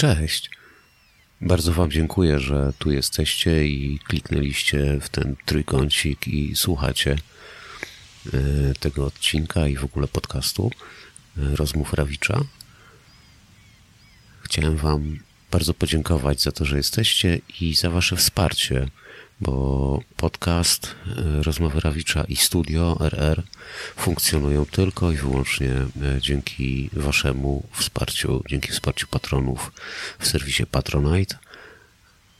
Cześć. Bardzo Wam dziękuję, że tu jesteście i kliknęliście w ten trójkącik i słuchacie e, tego odcinka i w ogóle podcastu e, Rozmów Rawicza. Chciałem Wam bardzo podziękować za to, że jesteście i za Wasze wsparcie, bo podcast e, Rozmowy Rawicza i studio RR funkcjonują tylko i wyłącznie dzięki Waszemu wsparciu, dzięki wsparciu patronów w serwisie Patronite.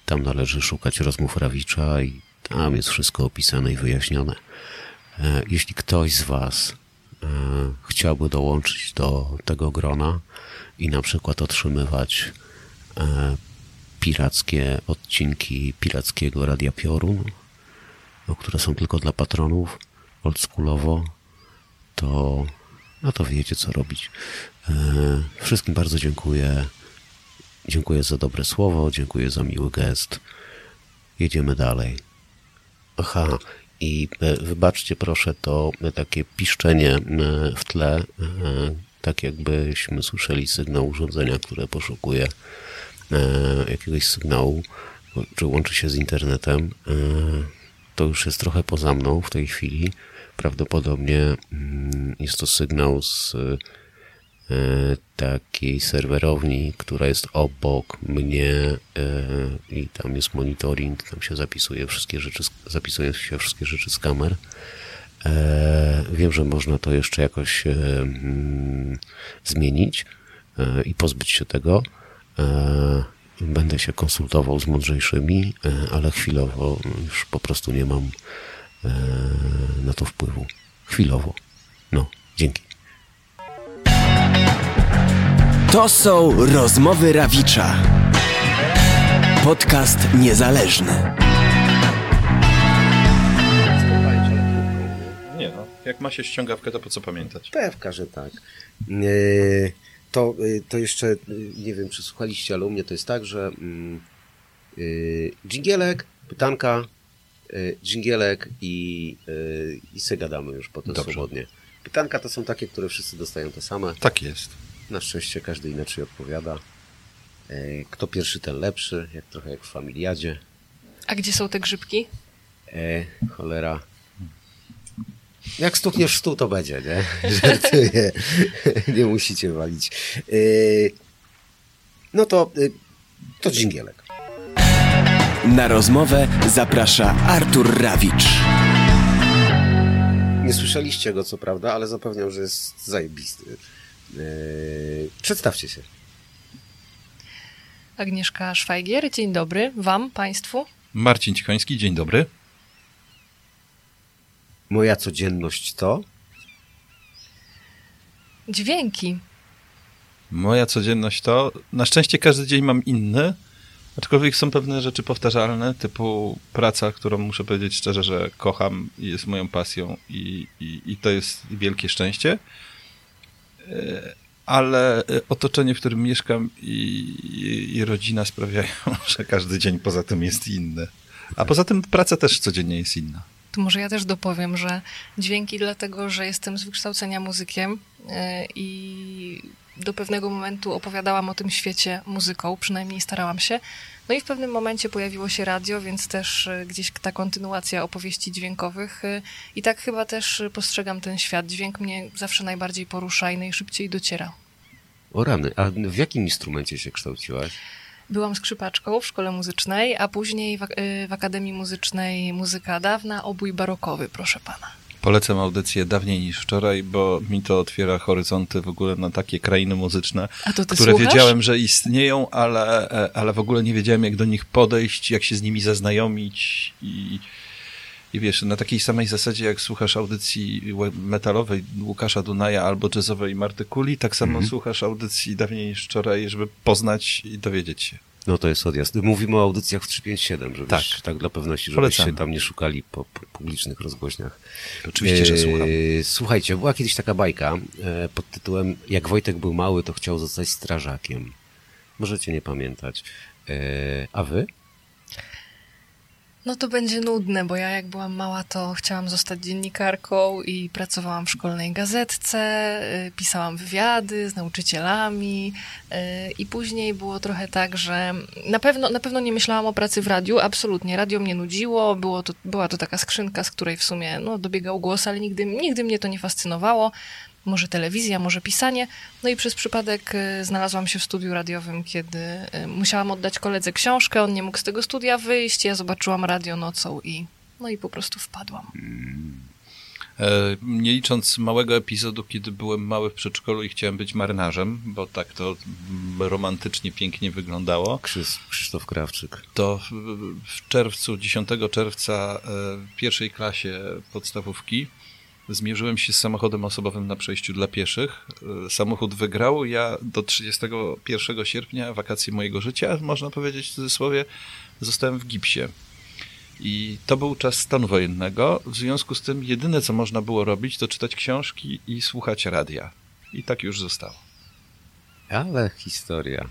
Tam należy szukać rozmów Rawicza i tam jest wszystko opisane i wyjaśnione. Jeśli ktoś z Was chciałby dołączyć do tego grona i na przykład otrzymywać pirackie odcinki pirackiego Radia Piorun, które są tylko dla patronów, oldschoolowo, to no to wiecie co robić. Wszystkim bardzo dziękuję. Dziękuję za dobre słowo, dziękuję za miły gest. Jedziemy dalej. Aha, i wybaczcie proszę to takie piszczenie w tle, tak jakbyśmy słyszeli sygnał urządzenia, które poszukuje jakiegoś sygnału, czy łączy się z internetem. To już jest trochę poza mną w tej chwili. Prawdopodobnie jest to sygnał z takiej serwerowni, która jest obok mnie i tam jest monitoring, tam się zapisuje wszystkie rzeczy, zapisują się wszystkie rzeczy z kamer. Wiem, że można to jeszcze jakoś zmienić i pozbyć się tego. Będę się konsultował z mądrzejszymi, ale chwilowo już po prostu nie mam na to wpływu. Chwilowo. No, dzięki. To są rozmowy Rawicza. Podcast niezależny. Nie no, jak ma się ściągawkę, to po co pamiętać? Pewka, że tak. Yy, to, yy, to jeszcze, yy, nie wiem, czy słuchaliście, ale u mnie to jest tak, że yy, dżingielek, pytanka, yy, dżingielek i, yy, i se gadamy już potem Dobrze. swobodnie. Pytanka to są takie, które wszyscy dostają te same. Tak jest. Na szczęście każdy inaczej odpowiada. Yy, Kto pierwszy, ten lepszy, jak trochę jak w familiadzie. A gdzie są te grzybki? E, cholera. Jak stukniesz w stół, to będzie, nie? Żartuję. nie musicie walić. E, no to, e, to dżingielek. Na rozmowę zaprasza Artur Rawicz. Nie słyszeliście go, co prawda, ale zapewniam, że jest zajebisty. E, przedstawcie się. Agnieszka Szwajgier, dzień dobry Wam, Państwu. Marcin Cichoński, dzień dobry. Moja codzienność to? Dźwięki. Moja codzienność to, na szczęście każdy dzień mam inny, aczkolwiek są pewne rzeczy powtarzalne, typu praca, którą muszę powiedzieć szczerze, że kocham i jest moją pasją i, i, i to jest wielkie szczęście. E, Ale otoczenie, w którym mieszkam i, i, i rodzina sprawiają, że każdy dzień poza tym jest inny. A poza tym praca też codziennie jest inna. To może ja też dopowiem, że dźwięki dlatego, że jestem z wykształcenia muzykiem yy, i do pewnego momentu opowiadałam o tym świecie muzyką, przynajmniej starałam się. No i w pewnym momencie pojawiło się radio, więc też yy, gdzieś ta kontynuacja opowieści dźwiękowych. Yy, I tak chyba też postrzegam ten świat. Dźwięk mnie zawsze najbardziej porusza i najszybciej dociera. O rany, a w jakim instrumencie się kształciłaś? Byłam skrzypaczką w szkole muzycznej, a później w, y, w Akademii Muzycznej Muzyka Dawna, obój barokowy, proszę pana. Polecam audycję dawniej niż wczoraj, bo mi to otwiera horyzonty w ogóle na takie krainy muzyczne, które słuchasz? wiedziałem, że istnieją, ale, e, ale w ogóle nie wiedziałem, jak do nich podejść, jak się z nimi zaznajomić i, i wiesz, na takiej samej zasadzie, jak słuchasz audycji we- metalowej Łukasza Dunaja albo jazzowej Marty Kuli, tak samo Mhm. słuchasz audycji dawniej niż wczoraj, żeby poznać i dowiedzieć się. No to jest odjazd. Mówimy o audycjach w 357, żebyś, Tak. tak. dla pewności, żebyście Polecamy. tam nie szukali po, po publicznych rozgłośniach. Oczywiście, że Eee, słucham. Słuchajcie, była kiedyś taka bajka e, pod tytułem Jak Wojtek był mały, to chciał zostać strażakiem. Możecie nie pamiętać. E, a wy? No to będzie nudne, bo ja jak byłam mała, to chciałam zostać dziennikarką i pracowałam w szkolnej gazetce, y, pisałam wywiady z nauczycielami y, i później było trochę tak, że na pewno, na pewno nie myślałam o pracy w radiu, absolutnie. Radio mnie nudziło, było to, była to taka skrzynka, z której w sumie no, dobiegał głos, ale nigdy, nigdy mnie to nie fascynowało może telewizja, może pisanie. No i przez przypadek y, znalazłam się w studiu radiowym, kiedy y, musiałam oddać koledze książkę, on nie mógł z tego studia wyjść, ja zobaczyłam radio nocą i no i po prostu wpadłam. E, Nie licząc małego epizodu, kiedy byłem mały w przedszkolu i chciałem być marynarzem, bo tak to mm, romantycznie, pięknie wyglądało, Krzysz, Krzysztof Krawczyk. to w, czerwcu, 10 czerwca e, w pierwszej klasie podstawówki zmierzyłem się z samochodem osobowym na przejściu dla pieszych. E, Samochód wygrał, ja do 31 sierpnia, wakacje mojego życia, można powiedzieć w cudzysłowie, zostałem w gipsie. I to był czas stanu wojennego, w związku z tym jedyne co można było robić to czytać książki i słuchać radia. I tak już zostało. Ale historia.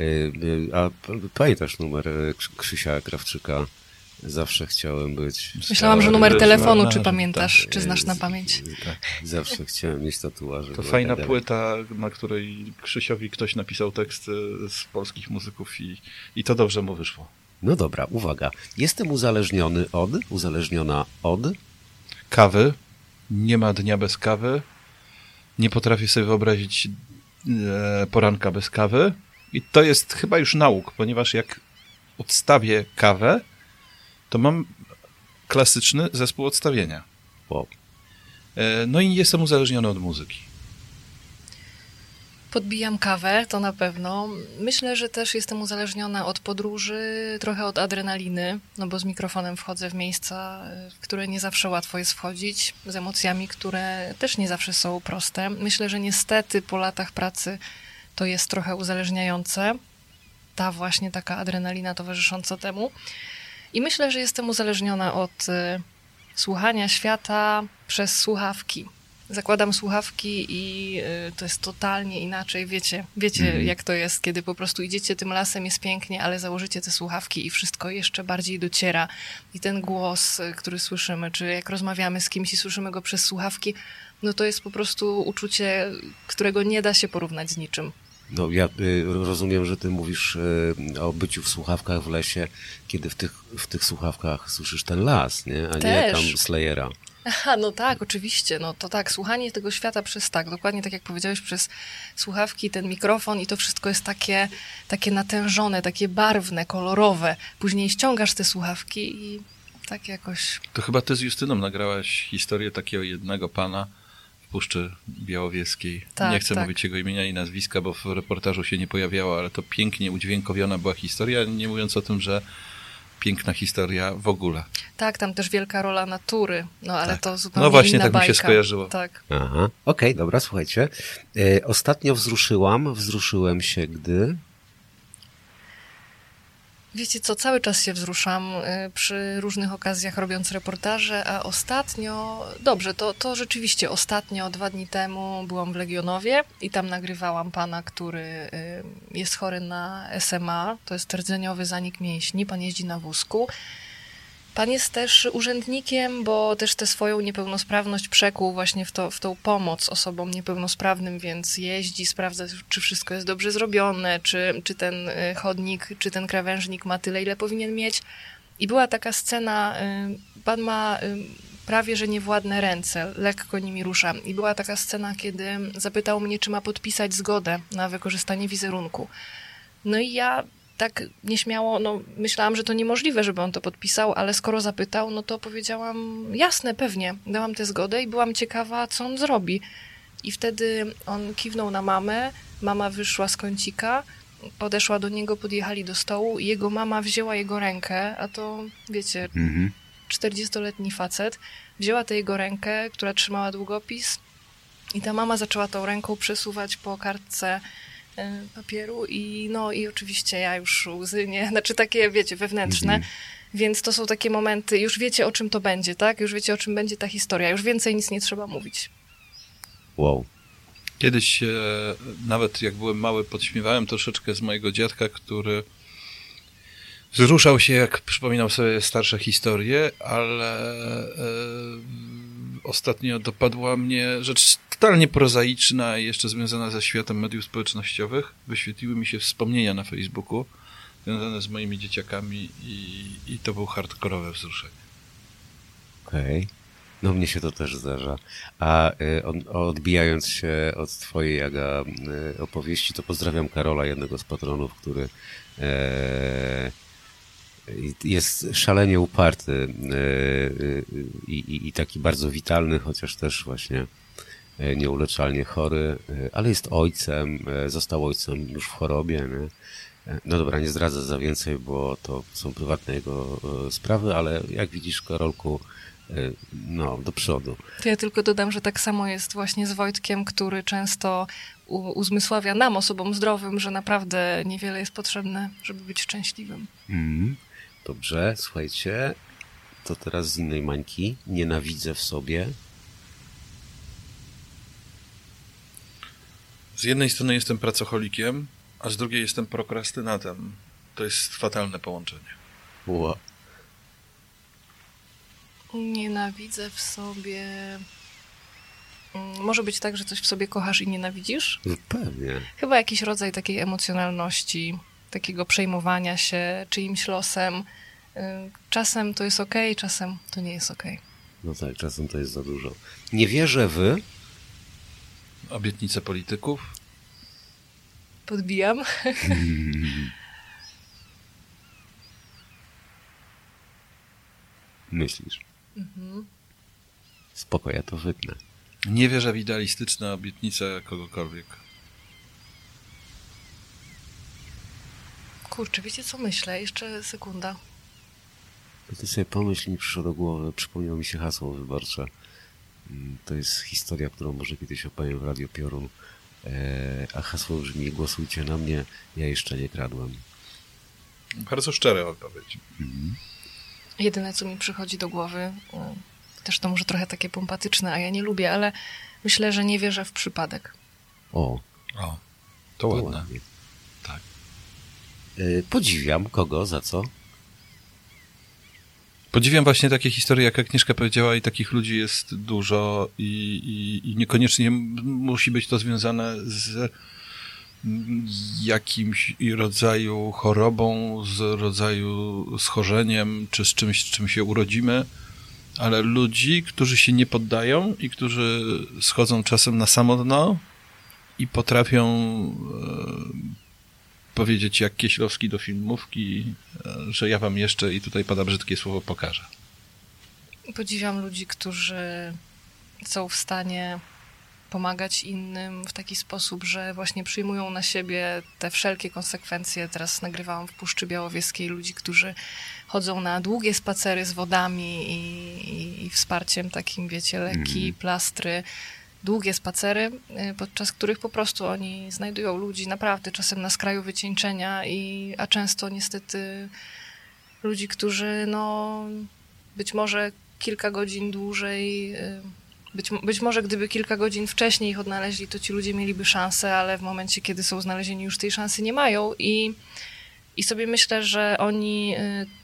Y, y, A pamiętasz numer Krzy- Krzysia Krawczyka? Zawsze chciałem być. Myślałam, że Chciałem numer telefonu, czy pamiętasz, tak. czy znasz na pamięć. Zawsze chciałem mieć tatuaże. To fajna tak płyta, na której Krzysiowi ktoś napisał teksty z polskich muzyków i, i to dobrze mu wyszło. No dobra, uwaga. Jestem uzależniony od, uzależniona od. Kawy. Nie ma dnia bez kawy. Nie potrafię sobie wyobrazić e, poranka bez kawy. I to jest chyba już nauk, ponieważ jak odstawię kawę, to mam klasyczny zespół odstawienia. Wow. E, no i jestem uzależniony od muzyki. Podbijam kawę, to na pewno. Myślę, że też jestem uzależniona od podróży, trochę od adrenaliny, no bo z mikrofonem wchodzę w miejsca, w które nie zawsze łatwo jest wchodzić, z emocjami, które też nie zawsze są proste. Myślę, że niestety po latach pracy to jest trochę uzależniające. Ta właśnie taka adrenalina towarzysząca temu. I myślę, że jestem uzależniona od y, słuchania świata przez słuchawki. Zakładam słuchawki i y, to jest totalnie inaczej. Wiecie, wiecie Mhm. jak to jest, kiedy po prostu idziecie tym lasem, jest pięknie, ale założycie te słuchawki i wszystko jeszcze bardziej dociera. I ten głos, y, który słyszymy, czy jak rozmawiamy z kimś i słyszymy go przez słuchawki, no to jest po prostu uczucie, którego nie da się porównać z niczym. No ja y, rozumiem, że ty mówisz y, o byciu w słuchawkach w lesie, kiedy w tych, w tych słuchawkach słyszysz ten las, nie? A nie Też. tam Slayera. Aha, no tak, oczywiście. No to tak, słuchanie tego świata przez tak, dokładnie tak jak powiedziałeś, przez słuchawki, ten mikrofon i to wszystko jest takie, takie natężone, takie barwne, kolorowe. Później ściągasz te słuchawki i tak jakoś. To chyba ty z Justyną nagrałaś historię takiego jednego pana Puszczy Białowieskiej. Tak, nie chcę tak. mówić jego imienia i nazwiska, bo w reportażu się nie pojawiało, ale to pięknie udźwiękowiona była historia, nie mówiąc o tym, że piękna historia w ogóle. Tak, tam też wielka rola natury, no ale Tak. to zupełnie No właśnie, inna tak mi się bajka. Tak. skojarzyło. Tak. Aha, okej, dobra, słuchajcie. E, ostatnio wzruszyłam, wzruszyłem się, gdy... Wiecie co, cały czas się wzruszam y, przy różnych okazjach robiąc reportaże, a ostatnio, dobrze, to, to rzeczywiście ostatnio, dwa dni temu byłam w Legionowie i tam nagrywałam pana, który y, jest chory na SMA, to jest rdzeniowy zanik mięśni, pan jeździ na wózku. Pan jest też urzędnikiem, bo też tę swoją niepełnosprawność przekuł właśnie w, to, w tą pomoc osobom niepełnosprawnym, więc jeździ, sprawdza, czy wszystko jest dobrze zrobione, czy, czy ten y, chodnik, czy ten krawężnik ma tyle, ile powinien mieć. I była taka scena, y, pan ma y, prawie że niewładne ręce, lekko nimi rusza. I była taka scena, kiedy zapytał mnie, czy ma podpisać zgodę na wykorzystanie wizerunku. No i ja tak nieśmiało, no myślałam, że to niemożliwe, żeby on to podpisał, ale skoro zapytał, no to powiedziałam, jasne, pewnie. Dałam tę zgodę i byłam ciekawa, co on zrobi. I wtedy on kiwnął na mamę, mama wyszła z kącika, podeszła do niego, podjechali do stołu i jego mama wzięła jego rękę, a to, wiecie, Mhm. 40-letni facet, wzięła tę jego rękę, która trzymała długopis i ta mama zaczęła tą ręką przesuwać po kartce papieru i no i oczywiście ja już łzy nie, znaczy takie wiecie, wewnętrzne, Mhm. więc to są takie momenty, już wiecie o czym to będzie, tak? Już wiecie o czym będzie ta historia, już więcej nic nie trzeba mówić. Wow. Kiedyś, e, nawet jak byłem mały, podśmiewałem troszeczkę z mojego dziadka, który wzruszał się, jak przypominał sobie starsze historie, ale e, ostatnio dopadła mnie rzecz totalnie prozaiczna i jeszcze związana ze światem mediów społecznościowych. Wyświetliły mi się wspomnienia na Facebooku związane z moimi dzieciakami i, i to był hardkorowe wzruszenie. Okej. Okay. No mnie się to też zdarza. A y, odbijając się od twojej, Aga, y, opowieści, to pozdrawiam Karola, jednego z patronów, który e, jest szalenie uparty y, y, i, i, i taki bardzo witalny, chociaż też właśnie e, nieuleczalnie chory, e, ale jest ojcem, e, został ojcem już w chorobie. Nie? No dobra, nie zdradzę za więcej, bo to są prywatne jego sprawy, ale jak widzisz, Karolku, no, do przodu. To ja tylko dodam, że tak samo jest właśnie z Wojtkiem, który często uzmysławia nam, osobom zdrowym, że naprawdę niewiele jest potrzebne, żeby być szczęśliwym. Mm. Dobrze, słuchajcie, to teraz z innej mańki. Nienawidzę w sobie. Z jednej strony jestem pracocholikiem, a z drugiej jestem prokrastynatem. To jest fatalne połączenie. Ła. Nienawidzę w sobie. Mm, może być tak, że coś w sobie kochasz i nienawidzisz? No pewnie. Chyba jakiś rodzaj takiej emocjonalności takiego przejmowania się czyimś losem. Y, czasem to jest ok, czasem to nie jest ok. No tak, czasem to jest za dużo. Nie wierzę w... Obietnice polityków? Podbijam. Myślisz? Mhm. Spoko, ja to wytnę. Nie wierzę w idealistyczne obietnice kogokolwiek. Kurczę, wiecie co myślę? Jeszcze sekunda. Ty sobie pomyśl, mi przyszło do głowy, przypomniało mi się hasło wyborcze. Mm, to jest historia, którą może kiedyś opowiem w Radio Piorun. E, a hasło brzmi, głosujcie na mnie, ja jeszcze nie kradłem. Bardzo szczere odpowiedź. Mhm. Jedyne, co mi przychodzi do głowy, e, też to może trochę takie pompatyczne, a ja nie lubię, ale myślę, że nie wierzę w przypadek. O. O, to, to ładne. ładnie. Y, podziwiam kogo, za co? Podziwiam właśnie takie historie, jak Agnieszka powiedziała, i takich ludzi jest dużo, i, i, i niekoniecznie musi być to związane z jakimś rodzaju chorobą, z rodzaju schorzeniem, czy z czymś, z czym się urodzimy, ale ludzi, którzy się nie poddają i którzy schodzą czasem na samo dno i potrafią e, powiedzieć jak Kieślowski do filmówki, e, że ja wam jeszcze, i tutaj pada brzydkie słowo, pokażę. Podziwiam ludzi, którzy są w stanie pomagać innym w taki sposób, że właśnie przyjmują na siebie te wszelkie konsekwencje. Teraz nagrywałam w Puszczy Białowieskiej ludzi, którzy chodzą na długie spacery z wodami i, i, i wsparciem takim, wiecie, leki, mm. plastry, długie spacery, y, podczas których po prostu oni znajdują ludzi naprawdę czasem na skraju wycieńczenia, i, a często niestety ludzi, którzy no, być może kilka godzin dłużej, y, być, być może gdyby kilka godzin wcześniej ich odnaleźli, to ci ludzie mieliby szansę, ale w momencie, kiedy są znalezieni, już tej szansy nie mają i, i sobie myślę, że oni y,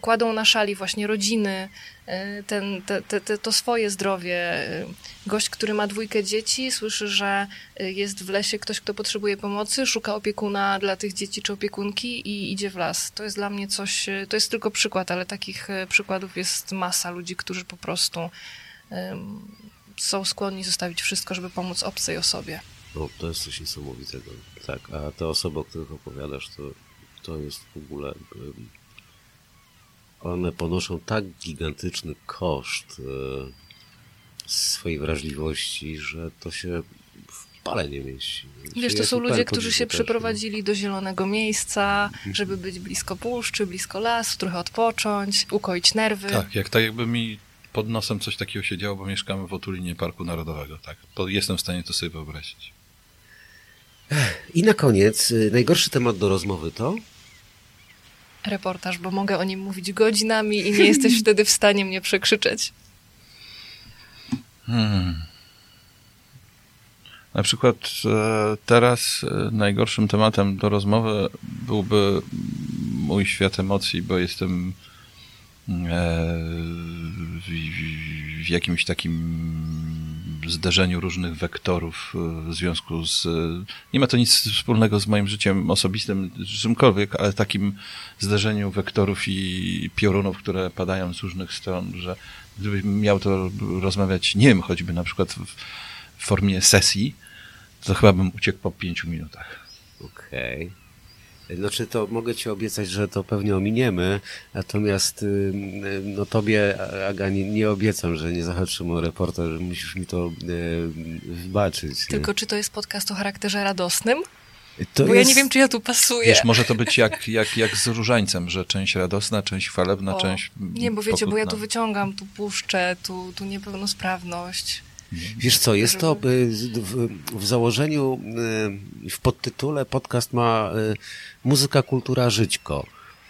kładą na szali właśnie rodziny, e, ten, te, te, te, to swoje zdrowie. E, gość, który ma dwójkę dzieci, słyszy, że e, jest w lesie ktoś, kto potrzebuje pomocy, szuka opiekuna dla tych dzieci czy opiekunki i idzie w las. To jest dla mnie coś, to jest tylko przykład, ale takich przykładów jest masa ludzi, którzy po prostu są skłonni zostawić wszystko, żeby pomóc obcej osobie. No, to jest coś niesamowitego. Tak, a te osoby, o których opowiadasz, to, to jest w ogóle one ponoszą tak gigantyczny koszt e, swojej wrażliwości, że to się w pale nie mieści. Wiesz, to są ludzie, którzy się przeprowadzili do zielonego miejsca, mhm. żeby być blisko puszczy, blisko lasu, trochę odpocząć, ukoić nerwy. Tak, jak tak jakby mi pod nosem coś takiego się działo, bo mieszkamy w otulinie Parku Narodowego, tak. To jestem w stanie to sobie wyobrazić. I na koniec, y, najgorszy temat do rozmowy to? Reportaż, bo mogę o nim mówić godzinami i nie jesteś wtedy w stanie mnie przekrzyczeć. Hmm. Na przykład e, teraz e, najgorszym tematem do rozmowy byłby mój świat emocji, bo jestem e, w, w jakimś takim zderzeniu różnych wektorów e, w związku z. Nie ma to nic wspólnego z moim życiem osobistym, czymkolwiek, ale takim zderzeniu wektorów i piorunów, które padają z różnych stron, że gdybym miał to rozmawiać, nie wiem, choćby na przykład w formie sesji, to chyba bym uciekł po pięciu minutach. Okej. Okay. Znaczy to mogę ci obiecać, że to pewnie ominiemy, natomiast y, no tobie, Aga, nie, nie obiecam, że nie zahaczymy o reporter, że musisz mi to y, wybaczyć. Tylko czy to jest podcast o charakterze radosnym? To Bo jest... ja nie wiem, czy ja tu pasuję. Wiesz, może to być jak, jak, jak z różańcem, że część radosna, część chwalebna, O, część Nie, bo wiecie, bo ja tu wyciągam, tu puszczę, tu, tu niepełnosprawność. Wiesz co, jest to y, w, w założeniu, y, w podtytule podcast ma y, muzyka, kultura, żyćko.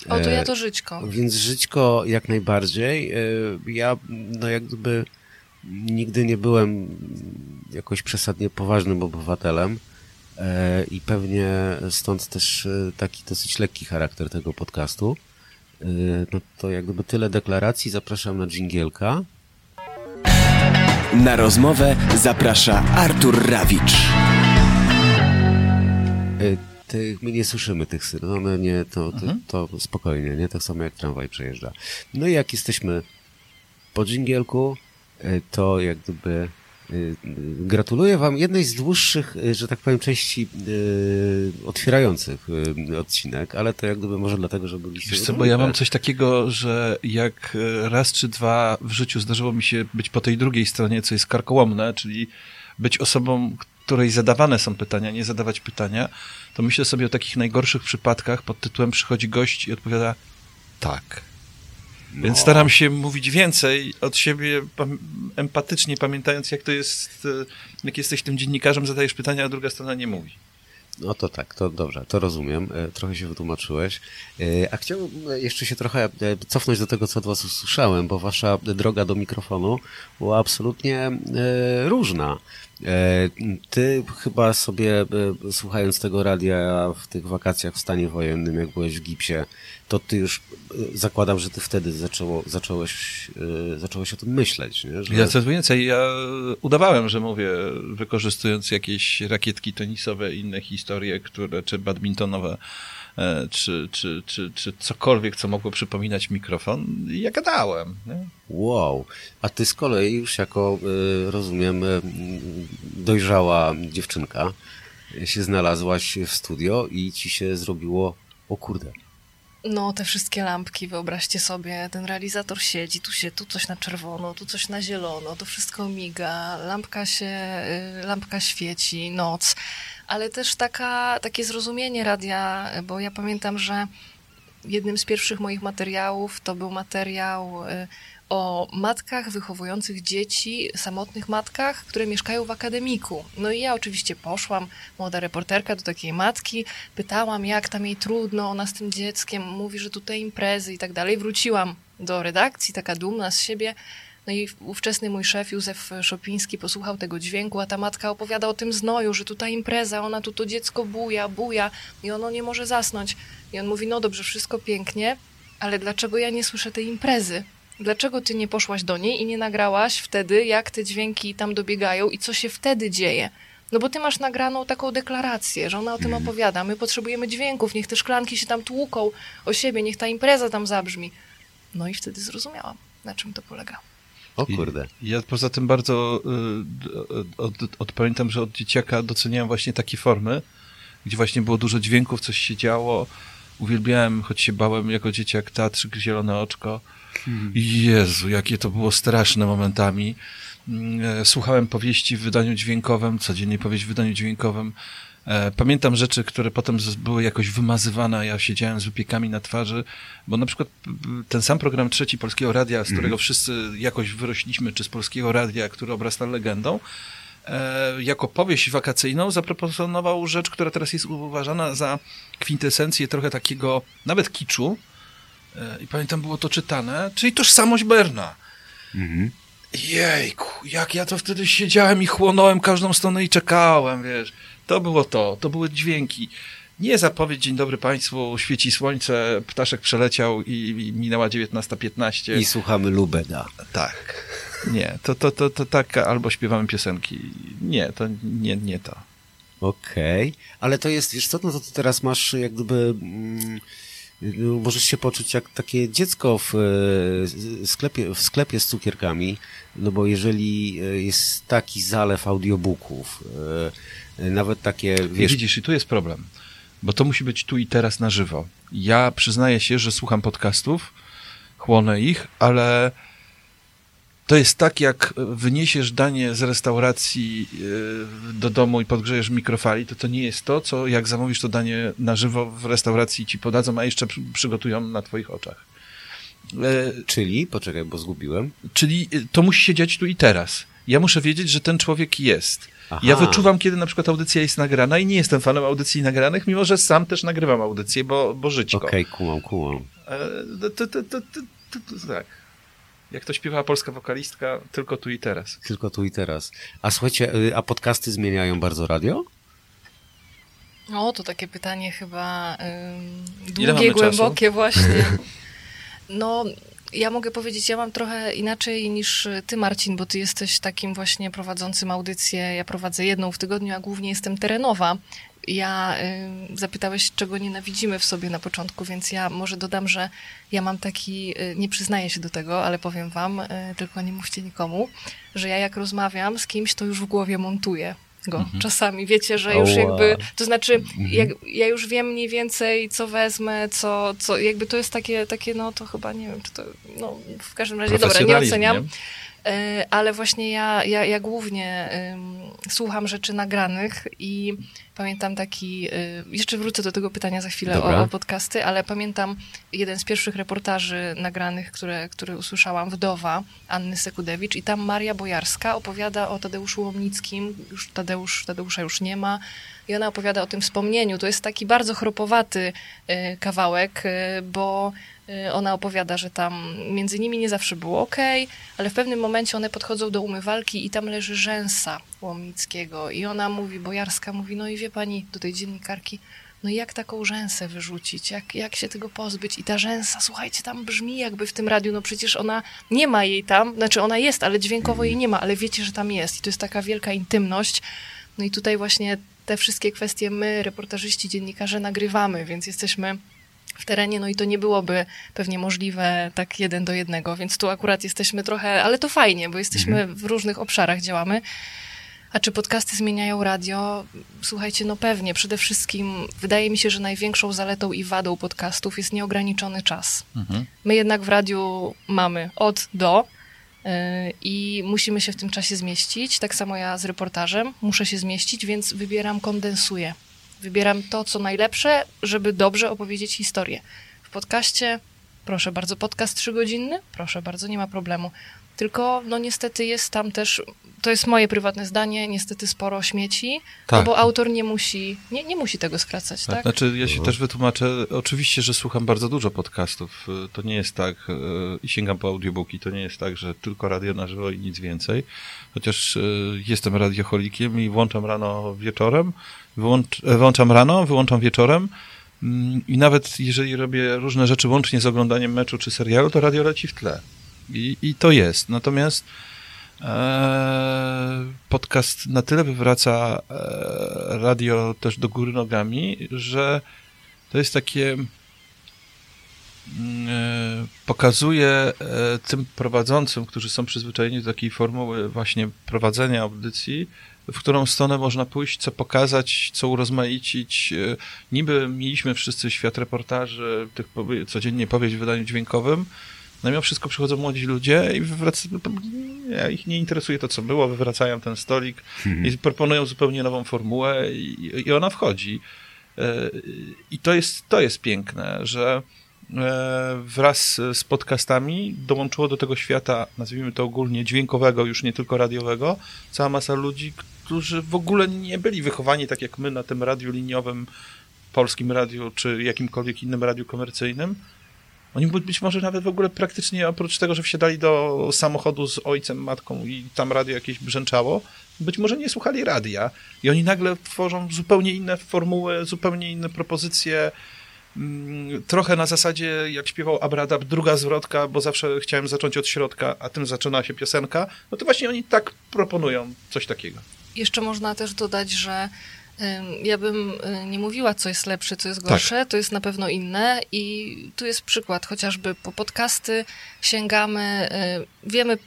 O, to E, ja to żyćko. Więc żyćko jak najbardziej. E, Ja, no jak gdyby nigdy nie byłem jakoś przesadnie poważnym obywatelem e, i pewnie stąd też e, taki dosyć lekki charakter tego podcastu. E, No to jak gdyby tyle deklaracji. Zapraszam na dżingielka. Na rozmowę zaprasza Artur Rawicz. E, Ty, my nie słyszymy tych syren, one nie, to, to, to spokojnie, nie? Tak samo jak tramwaj przejeżdża. No i jak jesteśmy po dżingielku, e, to jak gdyby gratuluję wam jednej z dłuższych, e, że tak powiem, części e, otwierających e, odcinek, ale to jak gdyby może dlatego, że byliście... Wiesz co, bo ja mam coś takiego, że jak e, raz czy dwa w życiu zdarzyło mi się być po tej drugiej stronie, co jest karkołomne, czyli być osobą, której zadawane są pytania, nie zadawać pytania, to myślę sobie o takich najgorszych przypadkach pod tytułem przychodzi gość i odpowiada tak. Więc staram się mówić więcej od siebie empatycznie, pamiętając jak to jest, e, jak jesteś tym dziennikarzem, zadajesz pytania, a druga strona nie mówi. No to tak, to dobrze, to rozumiem. E, Trochę się wytłumaczyłeś. E, A chciałbym jeszcze się trochę cofnąć do tego, co od Was usłyszałem, bo Wasza droga do mikrofonu była absolutnie różna. E, Ty chyba sobie, e, słuchając tego radia w tych wakacjach w stanie wojennym, jak byłeś w gipsie, to ty już e, zakładam, że ty wtedy zaczęło, zacząłeś, zacząłeś o tym myśleć, nie? Że... Ja co więcej, ja udawałem, że mówię, wykorzystując jakieś rakietki tenisowe i inne historie, które, czy badmintonowe, czy, czy, czy, czy cokolwiek, co mogło przypominać mikrofon, ja gadałem. Nie? Wow. A ty z kolei już jako, y, rozumiem, y, dojrzała dziewczynka się znalazłaś w studio i ci się zrobiło, o kurde, No, te wszystkie lampki, wyobraźcie sobie, ten realizator siedzi, tu się, tu coś na czerwono, tu coś na zielono, to wszystko miga, lampka się, y, lampka świeci, noc, ale też taka, takie zrozumienie radia, bo ja pamiętam, że jednym z pierwszych moich materiałów to był materiał y, o matkach wychowujących dzieci, samotnych matkach, które mieszkają w akademiku. No i ja oczywiście poszłam, młoda reporterka do takiej matki, pytałam, jak tam jej trudno, ona z tym dzieckiem, mówi, że tutaj imprezy i tak dalej. Wróciłam do redakcji, taka dumna z siebie. No i ówczesny mój szef Józef Szopiński posłuchał tego dźwięku, a ta matka opowiada o tym znoju, że tutaj impreza, ona tu to dziecko buja, buja i ono nie może zasnąć. I on mówi, no dobrze, wszystko pięknie, ale dlaczego ja nie słyszę tej imprezy? Dlaczego ty nie poszłaś do niej i nie nagrałaś wtedy, jak te dźwięki tam dobiegają i co się wtedy dzieje? No bo ty masz nagraną taką deklarację, że ona o tym opowiada. My potrzebujemy dźwięków, niech te szklanki się tam tłuką o siebie, niech ta impreza tam zabrzmi. No i wtedy zrozumiałam, na czym to polega. o I- kurde. Ja poza tym bardzo y, od, od, pamiętam, że od dzieciaka doceniałem właśnie takie formy, gdzie właśnie było dużo dźwięków, coś się działo. Uwielbiałem, choć się bałem jako dzieciak, teatrzyk Zielone Oczko. Jezu, jakie to było straszne momentami. Mm, e, Słuchałem powieści w wydaniu dźwiękowym, codziennie powieść w wydaniu dźwiękowym. E, Pamiętam rzeczy, które potem były jakoś wymazywane, ja siedziałem z wypiekami na twarzy, bo na przykład ten sam program trzeci Polskiego Radia, z którego wszyscy jakoś wyrośliśmy, czy z Polskiego Radia, który obrasta legendą, e, jako powieść wakacyjną zaproponował rzecz, która teraz jest uważana za kwintesencję trochę takiego nawet kiczu. E, I pamiętam, było to czytane, czyli tożsamość Berna. Jejku, jak ja to wtedy siedziałem i chłonąłem każdą stronę i czekałem, wiesz. To było to, to były dźwięki. Nie zapowiedź, dzień dobry Państwu, świeci słońce, ptaszek przeleciał i, i minęła 19.15. I słuchamy Lubeda. Tak. Nie, to, to, to, to tak, albo śpiewamy piosenki. Nie, to nie, nie to. Okej, okay. ale to jest, wiesz co, no to ty teraz masz jak gdyby... Mm, możesz się poczuć jak takie dziecko w e, sklepie, w sklepie z cukierkami, no bo jeżeli e, jest taki zalew audiobooków, e, nawet takie, wiesz... Widzisz, i tu jest problem, bo to musi być tu i teraz na żywo. Ja przyznaję się, że słucham podcastów, chłonę ich, ale to jest tak, jak wyniesiesz danie z restauracji e, do domu i podgrzejesz mikrofali, to to nie jest to, co jak zamówisz to danie na żywo w restauracji ci podadzą, a jeszcze przygotują na twoich oczach. E, czyli, poczekaj, bo zgubiłem. Czyli e, to musi się dziać tu i teraz. Ja muszę wiedzieć, że ten człowiek jest. Aha. Ja wyczuwam, kiedy na przykład audycja jest nagrana i nie jestem fanem audycji nagranych, mimo że sam też nagrywam audycję, bo, bo żyćko. Okej, okay, kumam, kumam. to, to, to, tak. Jak to śpiewała polska wokalistka, tylko tu i teraz. Tylko tu i teraz. A słuchajcie, y, a podcasty zmieniają bardzo radio? O, to takie pytanie chyba ym, długie, głębokie czasu? właśnie. No, ja mogę powiedzieć, ja mam trochę inaczej niż ty, Marcin, bo ty jesteś takim właśnie prowadzącym audycję. Ja prowadzę jedną w tygodniu, a głównie jestem terenowa. Ja y, zapytałeś, czego nienawidzimy w sobie na początku, więc ja może dodam, że ja mam taki, y, nie przyznaję się do tego, ale powiem wam, y, tylko nie mówcie nikomu, że ja jak rozmawiam z kimś, to już w głowie montuję go mhm. czasami. Wiecie, że już jakby, to znaczy, mhm. jak, ja już wiem mniej więcej, co wezmę, co, co jakby to jest takie, takie, no to chyba, nie wiem, czy to, no w każdym razie, dobra, nie oceniam. Nie? Ale właśnie ja, ja, ja głównie słucham rzeczy nagranych i Pamiętam taki, y, jeszcze wrócę do tego pytania za chwilę o, o, podcasty, ale pamiętam jeden z pierwszych reportaży nagranych, które, które usłyszałam, Wdowa Anny Sekudewicz i tam Maria Bojarska opowiada o Tadeuszu Łomnickim, już Tadeusz, Tadeusza już nie ma, i ona opowiada o tym wspomnieniu. To jest taki bardzo chropowaty y, kawałek, bo ona opowiada, że tam między nimi nie zawsze było ok, ale w pewnym momencie one podchodzą do umywalki i tam leży rzęsa Łomnickiego. I ona mówi, Bojarska mówi, no i wie pani, do tej dziennikarki, no jak taką rzęsę wyrzucić, jak, jak się tego pozbyć? I ta rzęsa, słuchajcie, tam brzmi jakby w tym radiu, no przecież ona nie ma jej tam, znaczy ona jest, ale dźwiękowo jej nie ma, ale wiecie, że tam jest. I to jest taka wielka intymność. No i tutaj właśnie te wszystkie kwestie my, reportażyści, dziennikarze, nagrywamy, więc jesteśmy w terenie, no i to nie byłoby pewnie możliwe tak jeden do jednego, więc tu akurat jesteśmy trochę, ale to fajnie, bo jesteśmy mhm. w różnych obszarach, działamy. A czy podcasty zmieniają radio? Słuchajcie, no pewnie. Przede wszystkim wydaje mi się, że największą zaletą i wadą podcastów jest nieograniczony czas. Mhm. My jednak w radiu mamy od do yy, i musimy się w tym czasie zmieścić. Tak samo ja z reportażem muszę się zmieścić, więc wybieram, kondensuję. Wybieram to, co najlepsze, żeby dobrze opowiedzieć historię. W podcaście, proszę bardzo, podcast trzygodzinny? Proszę bardzo, nie ma problemu. Tylko, no niestety jest tam też, to jest moje prywatne zdanie, niestety sporo śmieci, tak. no bo autor nie musi, nie, nie musi tego skracać, tak? tak? Znaczy, ja się też wytłumaczę, oczywiście, że słucham bardzo dużo podcastów, to nie jest tak, e, i sięgam po audiobooki, to nie jest tak, że tylko radio na żywo i nic więcej, chociaż e, jestem radioholikiem i włączam rano wieczorem, wyłącz, wyłączam rano, wyłączam wieczorem mm, i nawet jeżeli robię różne rzeczy łącznie z oglądaniem meczu czy serialu, to radio leci w tle. I, i to jest. Natomiast e, podcast na tyle wywraca e, radio też do góry nogami, że to jest takie mm, e, pokazuje tym prowadzącym, którzy są przyzwyczajeni do takiej formuły właśnie prowadzenia audycji, w którą stronę można pójść, co pokazać, co urozmaicić. E, niby mieliśmy wszyscy świat reportaży, tych codziennie powieść w wydaniu dźwiękowym, no mimo wszystko przychodzą młodzi ludzie i wywracają, ja ich nie interesuje to, co było, wywracają ten stolik mhm. i proponują zupełnie nową formułę i, i ona wchodzi. E, I to jest, to jest piękne, że e, wraz z podcastami dołączyło do tego świata, nazwijmy to ogólnie dźwiękowego, już nie tylko radiowego, cała masa ludzi, którzy w ogóle nie byli wychowani tak jak my na tym radiu liniowym, polskim radiu, czy jakimkolwiek innym radiu komercyjnym. Oni być może nawet w ogóle praktycznie oprócz tego, że wsiadali do samochodu z ojcem, matką i tam radio jakieś brzęczało, być może nie słuchali radia i oni nagle tworzą zupełnie inne formuły, zupełnie inne propozycje, mm, trochę na zasadzie, jak śpiewał Abradab, druga zwrotka, bo zawsze chciałem zacząć od środka, a tym zaczyna się piosenka, no to właśnie oni tak proponują coś takiego. Jeszcze można też dodać, że ja bym y, nie mówiła, co jest lepsze, co jest gorsze, tak. to jest na pewno inne i tu jest przykład, chociażby po podcasty sięgamy, y, wiemy,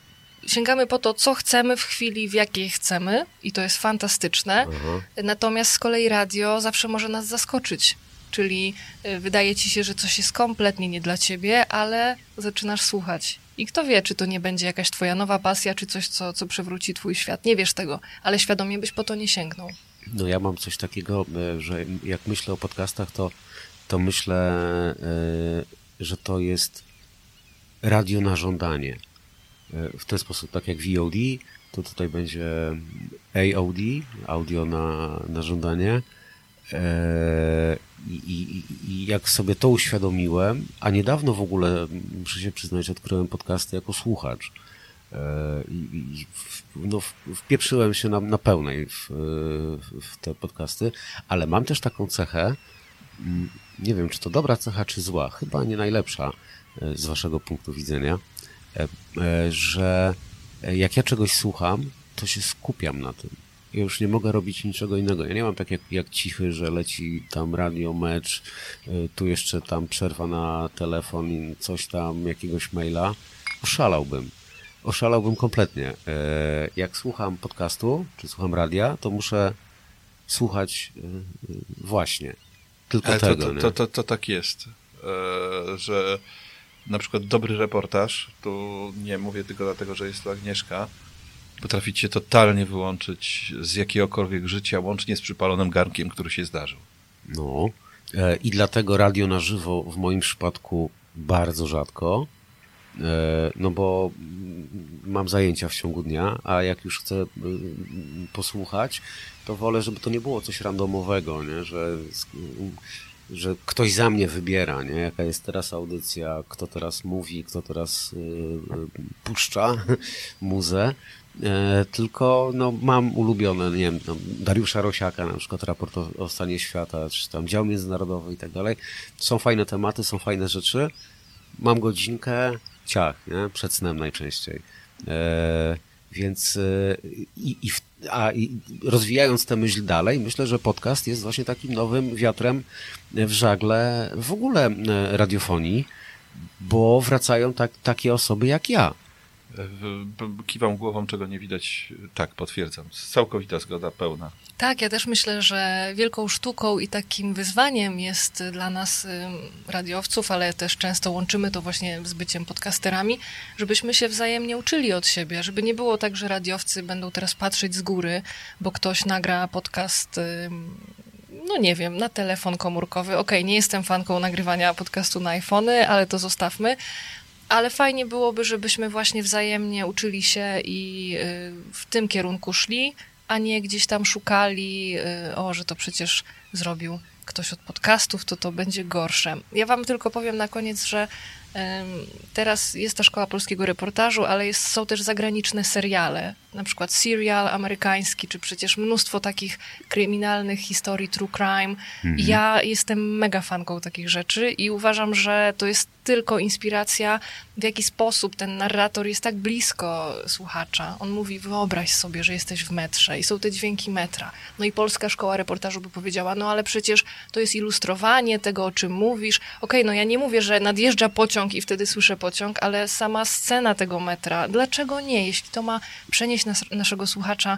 sięgamy po to, co chcemy w chwili, w jakiej chcemy i to jest fantastyczne, mhm. natomiast z kolei radio zawsze może nas zaskoczyć, czyli y, wydaje ci się, że coś jest kompletnie nie dla ciebie, ale zaczynasz słuchać i kto wie, czy to nie będzie jakaś twoja nowa pasja, czy coś, co, co przewróci twój świat. Nie wiesz tego, ale świadomie byś po to nie sięgnął. No ja mam coś takiego, e, że jak myślę o podcastach, to, to myślę, e, że to jest radio na żądanie. E, w ten sposób, tak jak VOD, to tutaj będzie AOD, audio na, na żądanie. I, i, I, jak sobie to uświadomiłem, a niedawno w ogóle, muszę się przyznać, odkryłem podcasty jako słuchacz. I, i no, wpieprzyłem się na, na pełnej w, w te podcasty, ale mam też taką cechę, mm, nie wiem, czy to dobra cecha, czy zła, chyba nie najlepsza e, z waszego punktu widzenia, e, e, że jak ja czegoś słucham, to się skupiam na tym. Ja już nie mogę robić niczego innego. Ja nie mam tak jak, jak cichy, że leci tam radio, mecz, tu jeszcze tam przerwa na telefon, coś tam, jakiegoś maila. Oszalałbym oszalałbym kompletnie. E, jak słucham podcastu, czy słucham radia, to muszę słuchać e, właśnie tylko Ale tego. To, to, to, to, tak jest, e, że na przykład dobry reportaż, tu nie mówię tylko dlatego, że jest to Agnieszka, potrafi cię totalnie wyłączyć z jakiegokolwiek życia, łącznie z przypalonym garnkiem, który się zdarzył. No i dlatego radio na żywo w moim przypadku bardzo rzadko, E, no bo mam zajęcia w ciągu dnia, a jak już chcę y, posłuchać, to wolę, żeby to nie było coś randomowego, nie? Że, że ktoś za mnie wybiera, nie? jaka jest teraz audycja, kto teraz mówi, kto teraz y, y, puszcza muzę. E, tylko no, mam ulubione, nie wiem, no, Dariusza Rosiaka, na przykład raport o, o stanie świata, czy tam dział międzynarodowy i tak dalej. Są fajne tematy, są fajne rzeczy. Mam godzinkę, ciach, nie? przed snem najczęściej. E, więc e, i, i, a, i rozwijając tę myśl dalej, myślę, że podcast jest właśnie takim nowym wiatrem w żagle w ogóle e, radiofonii, bo wracają tak, takie osoby jak ja. Kiwam głową, czego nie widać. Tak, potwierdzam. Całkowita zgoda, pełna. Tak, ja też myślę, że wielką sztuką i takim wyzwaniem jest dla nas radiowców, ale też często łączymy to właśnie z byciem podcasterami, żebyśmy się wzajemnie uczyli od siebie, żeby nie było tak, że radiowcy będą teraz patrzeć z góry, bo ktoś nagra podcast no nie wiem, na telefon komórkowy. Okej, okay, nie jestem fanką nagrywania podcastu na iPhony, ale to zostawmy. Ale fajnie byłoby, żebyśmy właśnie wzajemnie uczyli się i y, w tym kierunku szli, a nie gdzieś tam szukali, y, o, że to przecież zrobił ktoś od podcastów, to to będzie gorsze. Ja wam tylko powiem na koniec, że Teraz jest ta szkoła polskiego reportażu, ale jest, są też zagraniczne seriale, na przykład serial amerykański, czy przecież mnóstwo takich kryminalnych historii, true crime. Mhm. Ja jestem mega fanką takich rzeczy i uważam, że to jest tylko inspiracja, w jaki sposób ten narrator jest tak blisko słuchacza. On mówi, wyobraź sobie, że jesteś w metrze i są te dźwięki metra. No i polska szkoła reportażu by powiedziała, no ale przecież to jest ilustrowanie tego, o czym mówisz. Okej, okay, no ja nie mówię, że nadjeżdża pociąg pociąg i wtedy słyszę pociąg, ale sama scena tego metra, dlaczego nie? Jeśli to ma przenieść nas, naszego słuchacza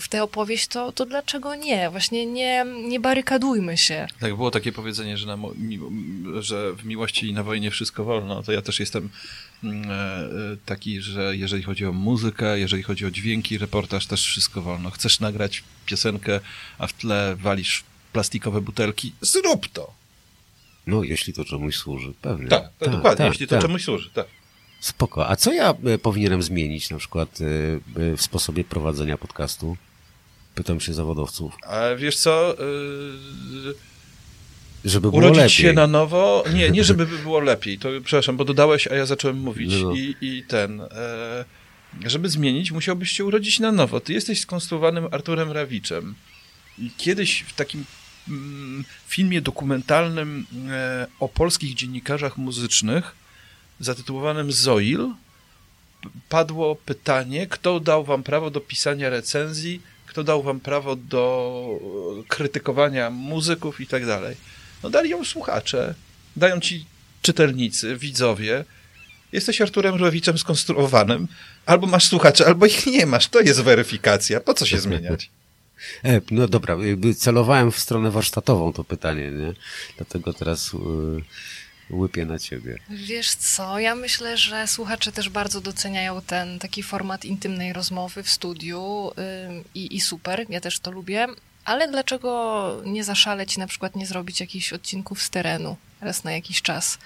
w tę opowieść, to, to dlaczego nie? Właśnie nie, nie barykadujmy się. Tak, było takie powiedzenie, że, na, że w miłości i na wojnie wszystko wolno, to ja też jestem mm, e, taki, że jeżeli chodzi o muzykę, jeżeli chodzi o dźwięki, reportaż, też wszystko wolno. Chcesz nagrać piosenkę, a w tle walisz plastikowe butelki, zrób to. No, jeśli to czemuś służy, pewnie. Tak, tak dokładnie, tak, jeśli to tak. czemuś służy, tak. Spoko. A co ja e, powinienem zmienić na przykład e, e, w sposobie prowadzenia podcastu? Pytam się zawodowców. A wiesz co? Żeby było Urodzić lepiej. się na nowo? Nie, nie żeby było lepiej. To przepraszam, bo dodałeś, a ja zacząłem mówić. No. I, I ten... żeby zmienić, musiałbyś się urodzić na nowo. Ty jesteś skonstruowanym Arturem Rawiczem. I kiedyś w takim filmie dokumentalnym e, o polskich dziennikarzach muzycznych zatytułowanym Zoil padło pytanie, kto dał wam prawo do pisania recenzji, kto dał wam prawo do krytykowania muzyków i tak dalej. No dali ją słuchacze, dają ci czytelnicy, widzowie. Jesteś Arturem Rowiczem skonstruowanym, albo masz słuchacze, albo ich nie masz. To jest weryfikacja. Po co się zmieniać? E, no dobra, jakby celowałem w stronę warsztatową to pytanie, nie? Dlatego teraz y, łypię na ciebie. Wiesz co, ja myślę, że słuchacze też bardzo doceniają ten taki format intymnej rozmowy w studiu ym, i, i super, ja też to lubię. Ale dlaczego nie zaszaleć na przykład nie zrobić jakichś odcinków z terenu raz na jakiś czas?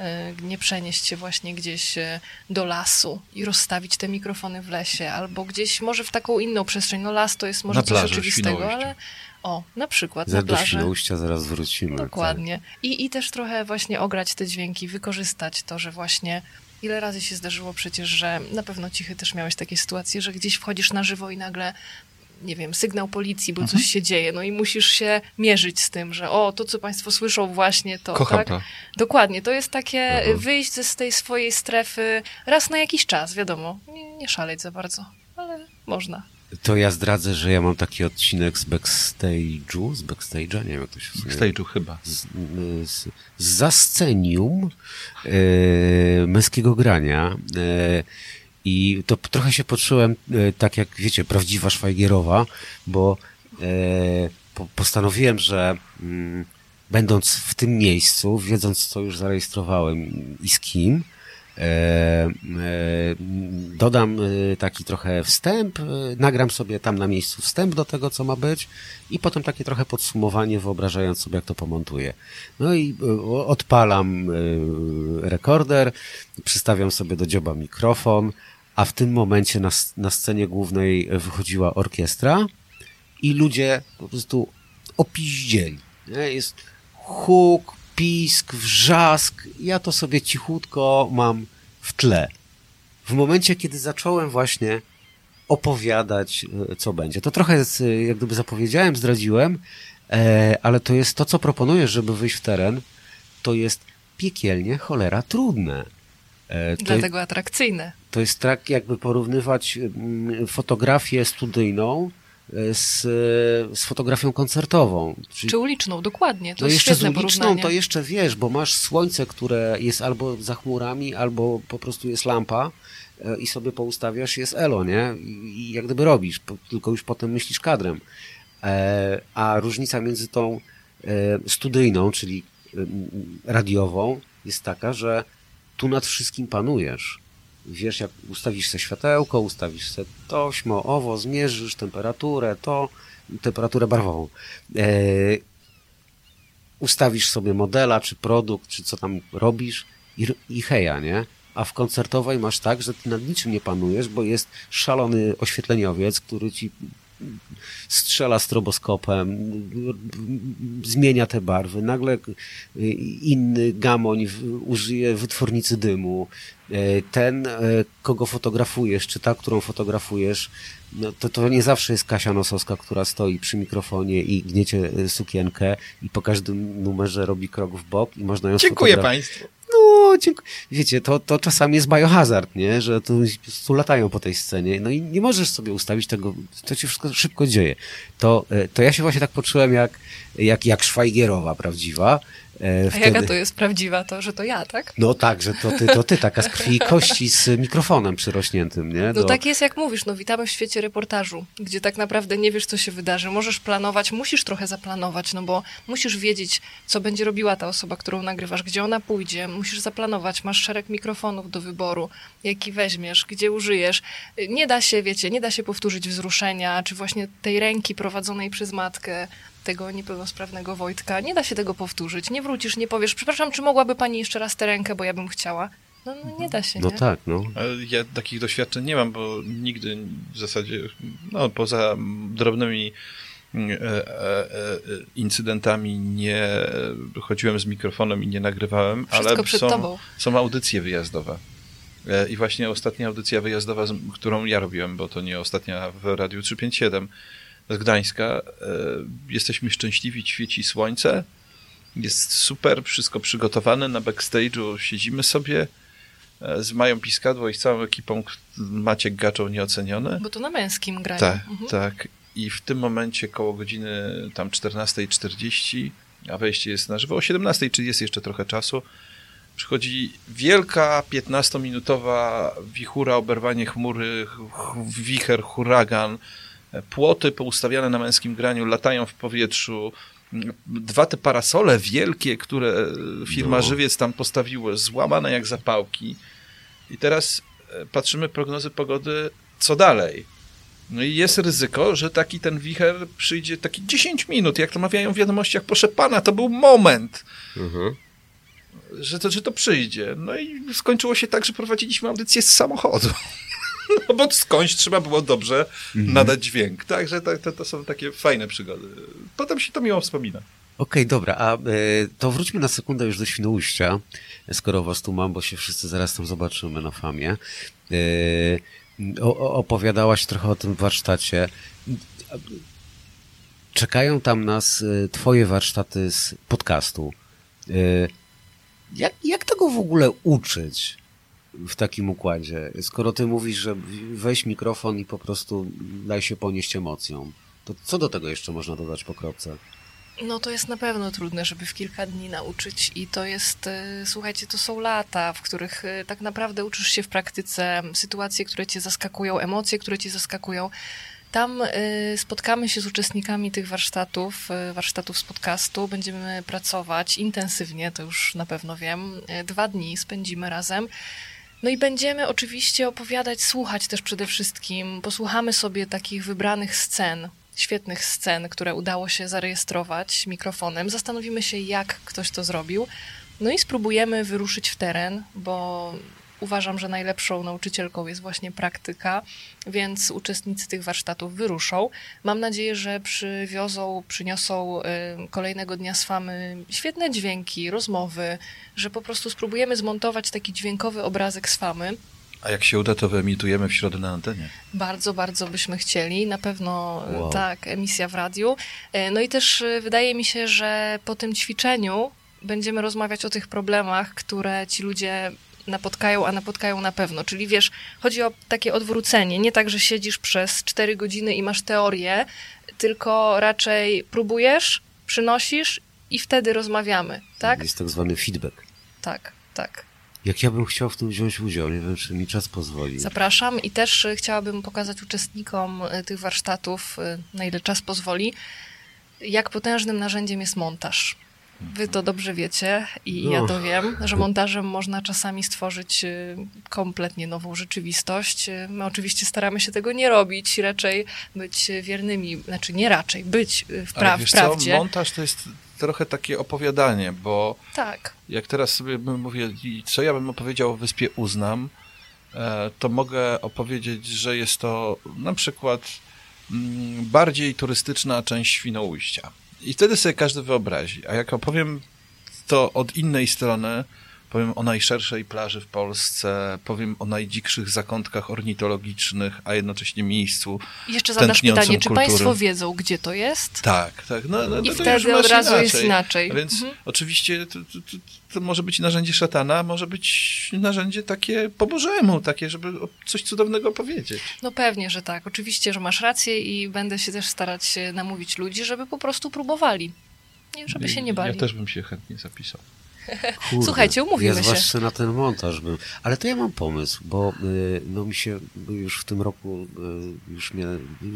Y, Nie przenieść się właśnie gdzieś y, do lasu i rozstawić te mikrofony w lesie, albo gdzieś może w taką inną przestrzeń. No las to jest może Na coś plaży oczywistego, ale o, na przykład Za na do plaży. Świnoujścia zaraz wrócimy. Dokładnie. I, I też trochę właśnie ograć te dźwięki, wykorzystać to, że właśnie ile razy się zdarzyło przecież, że na pewno cichy też miałeś takie sytuacje, że gdzieś wchodzisz na żywo i nagle nie wiem, sygnał policji, bo Mhm. coś się dzieje, no i musisz się mierzyć z tym, że o, to co państwo słyszą właśnie to, Kocham tak? to. Dokładnie, to jest takie Mhm. wyjść ze z tej swojej strefy raz na jakiś czas, wiadomo, nie, nie szaleć za bardzo, ale można. To ja zdradzę, że ja mam taki odcinek z backstage'u, z backstage'a, nie wiem jak to się w sumie... Stage'u chyba. z, z, z zascenium e, męskiego grania. E, I to trochę się poczułem e, tak jak, wiecie, prawdziwa Szwajgierowa, bo e, po, postanowiłem, że mm, będąc w tym miejscu, wiedząc co już zarejestrowałem i z kim, dodam e, taki trochę wstęp, e, nagram sobie tam na miejscu wstęp do tego, co ma być i potem takie trochę podsumowanie, wyobrażając sobie, jak to pomontuję. No i e, odpalam e, rekorder, przystawiam sobie do dzioba mikrofon, a w tym momencie na, na scenie głównej wychodziła orkiestra i ludzie po prostu opiździeli. Jest huk, pisk, wrzask. Ja to sobie cichutko mam w tle. W momencie, kiedy zacząłem właśnie opowiadać, e, co będzie. To trochę, e, jak gdyby zapowiedziałem, zdradziłem, e, ale to jest to, co proponujesz, żeby wyjść w teren, to jest piekielnie cholera trudne. E, to, Dlatego atrakcyjne. to jest tak, jakby porównywać mm, fotografię studyjną z, z fotografią koncertową. Czyli Czy uliczną, dokładnie, to no jest jeszcze z uliczną porównanie. to jeszcze wiesz, bo masz słońce, które jest albo za chmurami, albo po prostu jest lampa e, i sobie poustawiasz, jest elo, nie? I, i jak gdyby robisz, tylko już potem myślisz kadrem. E, a różnica między tą e, studyjną, czyli e, radiową jest taka, że tu nad wszystkim panujesz. Wiesz, jak ustawisz sobie światełko, ustawisz sobie tośmo, owo, zmierzysz temperaturę, to, temperaturę barwową. E, ustawisz sobie modela, czy produkt, czy co tam robisz i, i heja, nie? A w koncertowej masz tak, że ty nad niczym nie panujesz, bo jest szalony oświetleniowiec, który ci strzela stroboskopem, zmienia te barwy, nagle inny gamoń użyje wytwornicy dymu. E, Ten, e, kogo fotografujesz, czy ta, którą fotografujesz, no to, to nie zawsze jest Kasia Nosowska, która stoi przy mikrofonie i gniecie sukienkę i po każdym numerze robi krok w bok i można ją Dziękuję Państwu. no, dziękuję. Wiecie, to, to czasami jest biohazard, nie? Że tu prostu latają po tej scenie. No i nie możesz sobie ustawić tego, to się wszystko szybko dzieje. To, e, to ja się właśnie tak poczułem jak, jak, jak Szwajgierowa prawdziwa. E, A jaka to jest prawdziwa, to że to ja, tak? No tak, że to ty, to ty, taka z krwi i kości z mikrofonem przyrośniętym, nie? No Do- tak jest jak mówisz, no witamy w świecie reportażu, gdzie tak naprawdę nie wiesz, co się wydarzy. Możesz planować, musisz trochę zaplanować, no bo musisz wiedzieć, co będzie robiła ta osoba, którą nagrywasz, gdzie ona pójdzie, musisz zaplanować, masz szereg mikrofonów do wyboru, jaki weźmiesz, gdzie użyjesz. Nie da się, wiecie, nie da się powtórzyć wzruszenia, czy właśnie tej ręki prowadzonej przez matkę tego niepełnosprawnego Wojtka. Nie da się tego powtórzyć. Nie wrócisz, nie powiesz, przepraszam, czy mogłaby pani jeszcze raz tę rękę, bo ja bym chciała. No, no nie da się, No nie? tak, no. Ja takich doświadczeń nie mam, bo nigdy w zasadzie, no poza drobnymi e, e, e, incydentami nie chodziłem z mikrofonem i nie nagrywałem, Wszystko ale przed są, tobą. są audycje wyjazdowe. I właśnie ostatnia audycja wyjazdowa, którą ja robiłem, bo to nie ostatnia w Radiu 357 z Gdańska. e, Jesteśmy szczęśliwi, świeci słońce. Jest super, wszystko przygotowane na backstage'u. Siedzimy sobie e, z Mają Piskadło i z całą ekipą Maciek Gaczą nieoceniony. Bo to na męskim graniu. Tak, Mhm. tak. I w tym momencie koło godziny tam 14.40, a wejście jest na żywo o 17.00, czyli jest jeszcze trochę czasu, przychodzi wielka 15-minutowa wichura, oberwanie chmury, ch- wicher, huragan, e, płoty poustawiane na męskim graniu latają w powietrzu, dwa te parasole wielkie, które firma No. Żywiec tam postawiło, złamane jak zapałki. I teraz e, patrzymy prognozy pogody, co dalej. No i jest ryzyko, że taki ten wicher przyjdzie taki 10 minut, jak to mawiają w wiadomościach, proszę pana, to był moment, Mhm. że to, że to przyjdzie. No i skończyło się tak, że prowadziliśmy audycję z samochodu. No bo skądś trzeba było dobrze nadać dźwięk. Także to, to, to są takie fajne przygody. Potem się to miło wspomina. Okej, dobra, a e, to wróćmy na sekundę już do Świnoujścia, skoro was tu mam, bo się wszyscy zaraz tam zobaczymy na famie. E, o, opowiadałaś trochę o tym warsztacie. Czekają tam nas e, twoje warsztaty z podcastu. Jak, jak tego w ogóle uczyć w takim układzie? Skoro ty mówisz, że weź mikrofon i po prostu daj się ponieść emocjom, to co do tego jeszcze można dodać po kropce? No to jest na pewno trudne, żeby w kilka dni nauczyć i to jest, y, słuchajcie, to są lata, w których y, tak naprawdę uczysz się w praktyce sytuacje, które cię zaskakują, emocje, które cię zaskakują. Tam y, spotkamy się z uczestnikami tych warsztatów, warsztatów z podcastu, będziemy pracować intensywnie, to już na pewno wiem. Dwa dni spędzimy razem. No i będziemy oczywiście opowiadać, słuchać też przede wszystkim. Posłuchamy sobie takich wybranych scen, świetnych scen, które udało się zarejestrować mikrofonem. Zastanowimy się, jak ktoś to zrobił. No i spróbujemy wyruszyć w teren, bo uważam, że najlepszą nauczycielką jest właśnie praktyka, więc uczestnicy tych warsztatów wyruszą. Mam nadzieję, że przywiozą, przyniosą y, kolejnego dnia z Famy świetne dźwięki, rozmowy, że po prostu spróbujemy zmontować taki dźwiękowy obrazek z Famy. A jak się uda, to wyemitujemy w środę na antenie. Bardzo, bardzo byśmy chcieli. Na pewno e, Wow. tak, emisja w radiu. E, No i też wydaje mi się, że po tym ćwiczeniu będziemy rozmawiać o tych problemach, które ci ludzie napotkają, a napotkają na pewno. Czyli wiesz, chodzi o takie odwrócenie. Nie tak, że siedzisz przez 4 godziny i masz teorię, tylko raczej próbujesz, przynosisz i wtedy rozmawiamy. Tak? Jest tak zwany feedback. Tak, tak. Jak ja bym chciał w tym wziąć udział, nie wiem, czy mi czas pozwoli. Zapraszam i też y, chciałabym pokazać uczestnikom y, tych warsztatów, y, na ile czas pozwoli, jak potężnym narzędziem jest montaż. Wy to dobrze wiecie i ja to wiem, że montażem można czasami stworzyć y, kompletnie nową rzeczywistość. Y, My oczywiście staramy się tego nie robić, raczej być wiernymi, znaczy nie raczej, być y, w, pra- Ale w prawdzie. co, montaż to jest trochę takie opowiadanie, bo Tak, jak teraz sobie bym mówię, i co ja bym opowiedział o wyspie Uznam, e, to mogę opowiedzieć, że jest to na przykład mm, bardziej turystyczna część Świnoujścia. I wtedy sobie każdy wyobrazi. A jak opowiem to od innej strony, powiem o najszerszej plaży w Polsce, powiem o najdzikszych zakątkach ornitologicznych, a jednocześnie miejscu. I jeszcze zadasz pytanie, czy kultury. Państwo wiedzą, gdzie to jest? Tak, tak. No, no, I to wtedy od razu inaczej. jest inaczej. Więc Mhm. oczywiście to, to, to, może być narzędzie szatana, może być narzędzie takie po Bożemu, takie, żeby coś cudownego powiedzieć. No pewnie, że tak. Oczywiście, że masz rację i będę się też starać namówić ludzi, żeby po prostu próbowali. Nie, żeby się nie bali. Ja też bym się chętnie zapisał. Kurde, Słuchajcie, umówimy ja się. zwłaszcza na ten montaż bym. Ale to ja mam pomysł, bo y, no mi się już w tym roku y, już mnie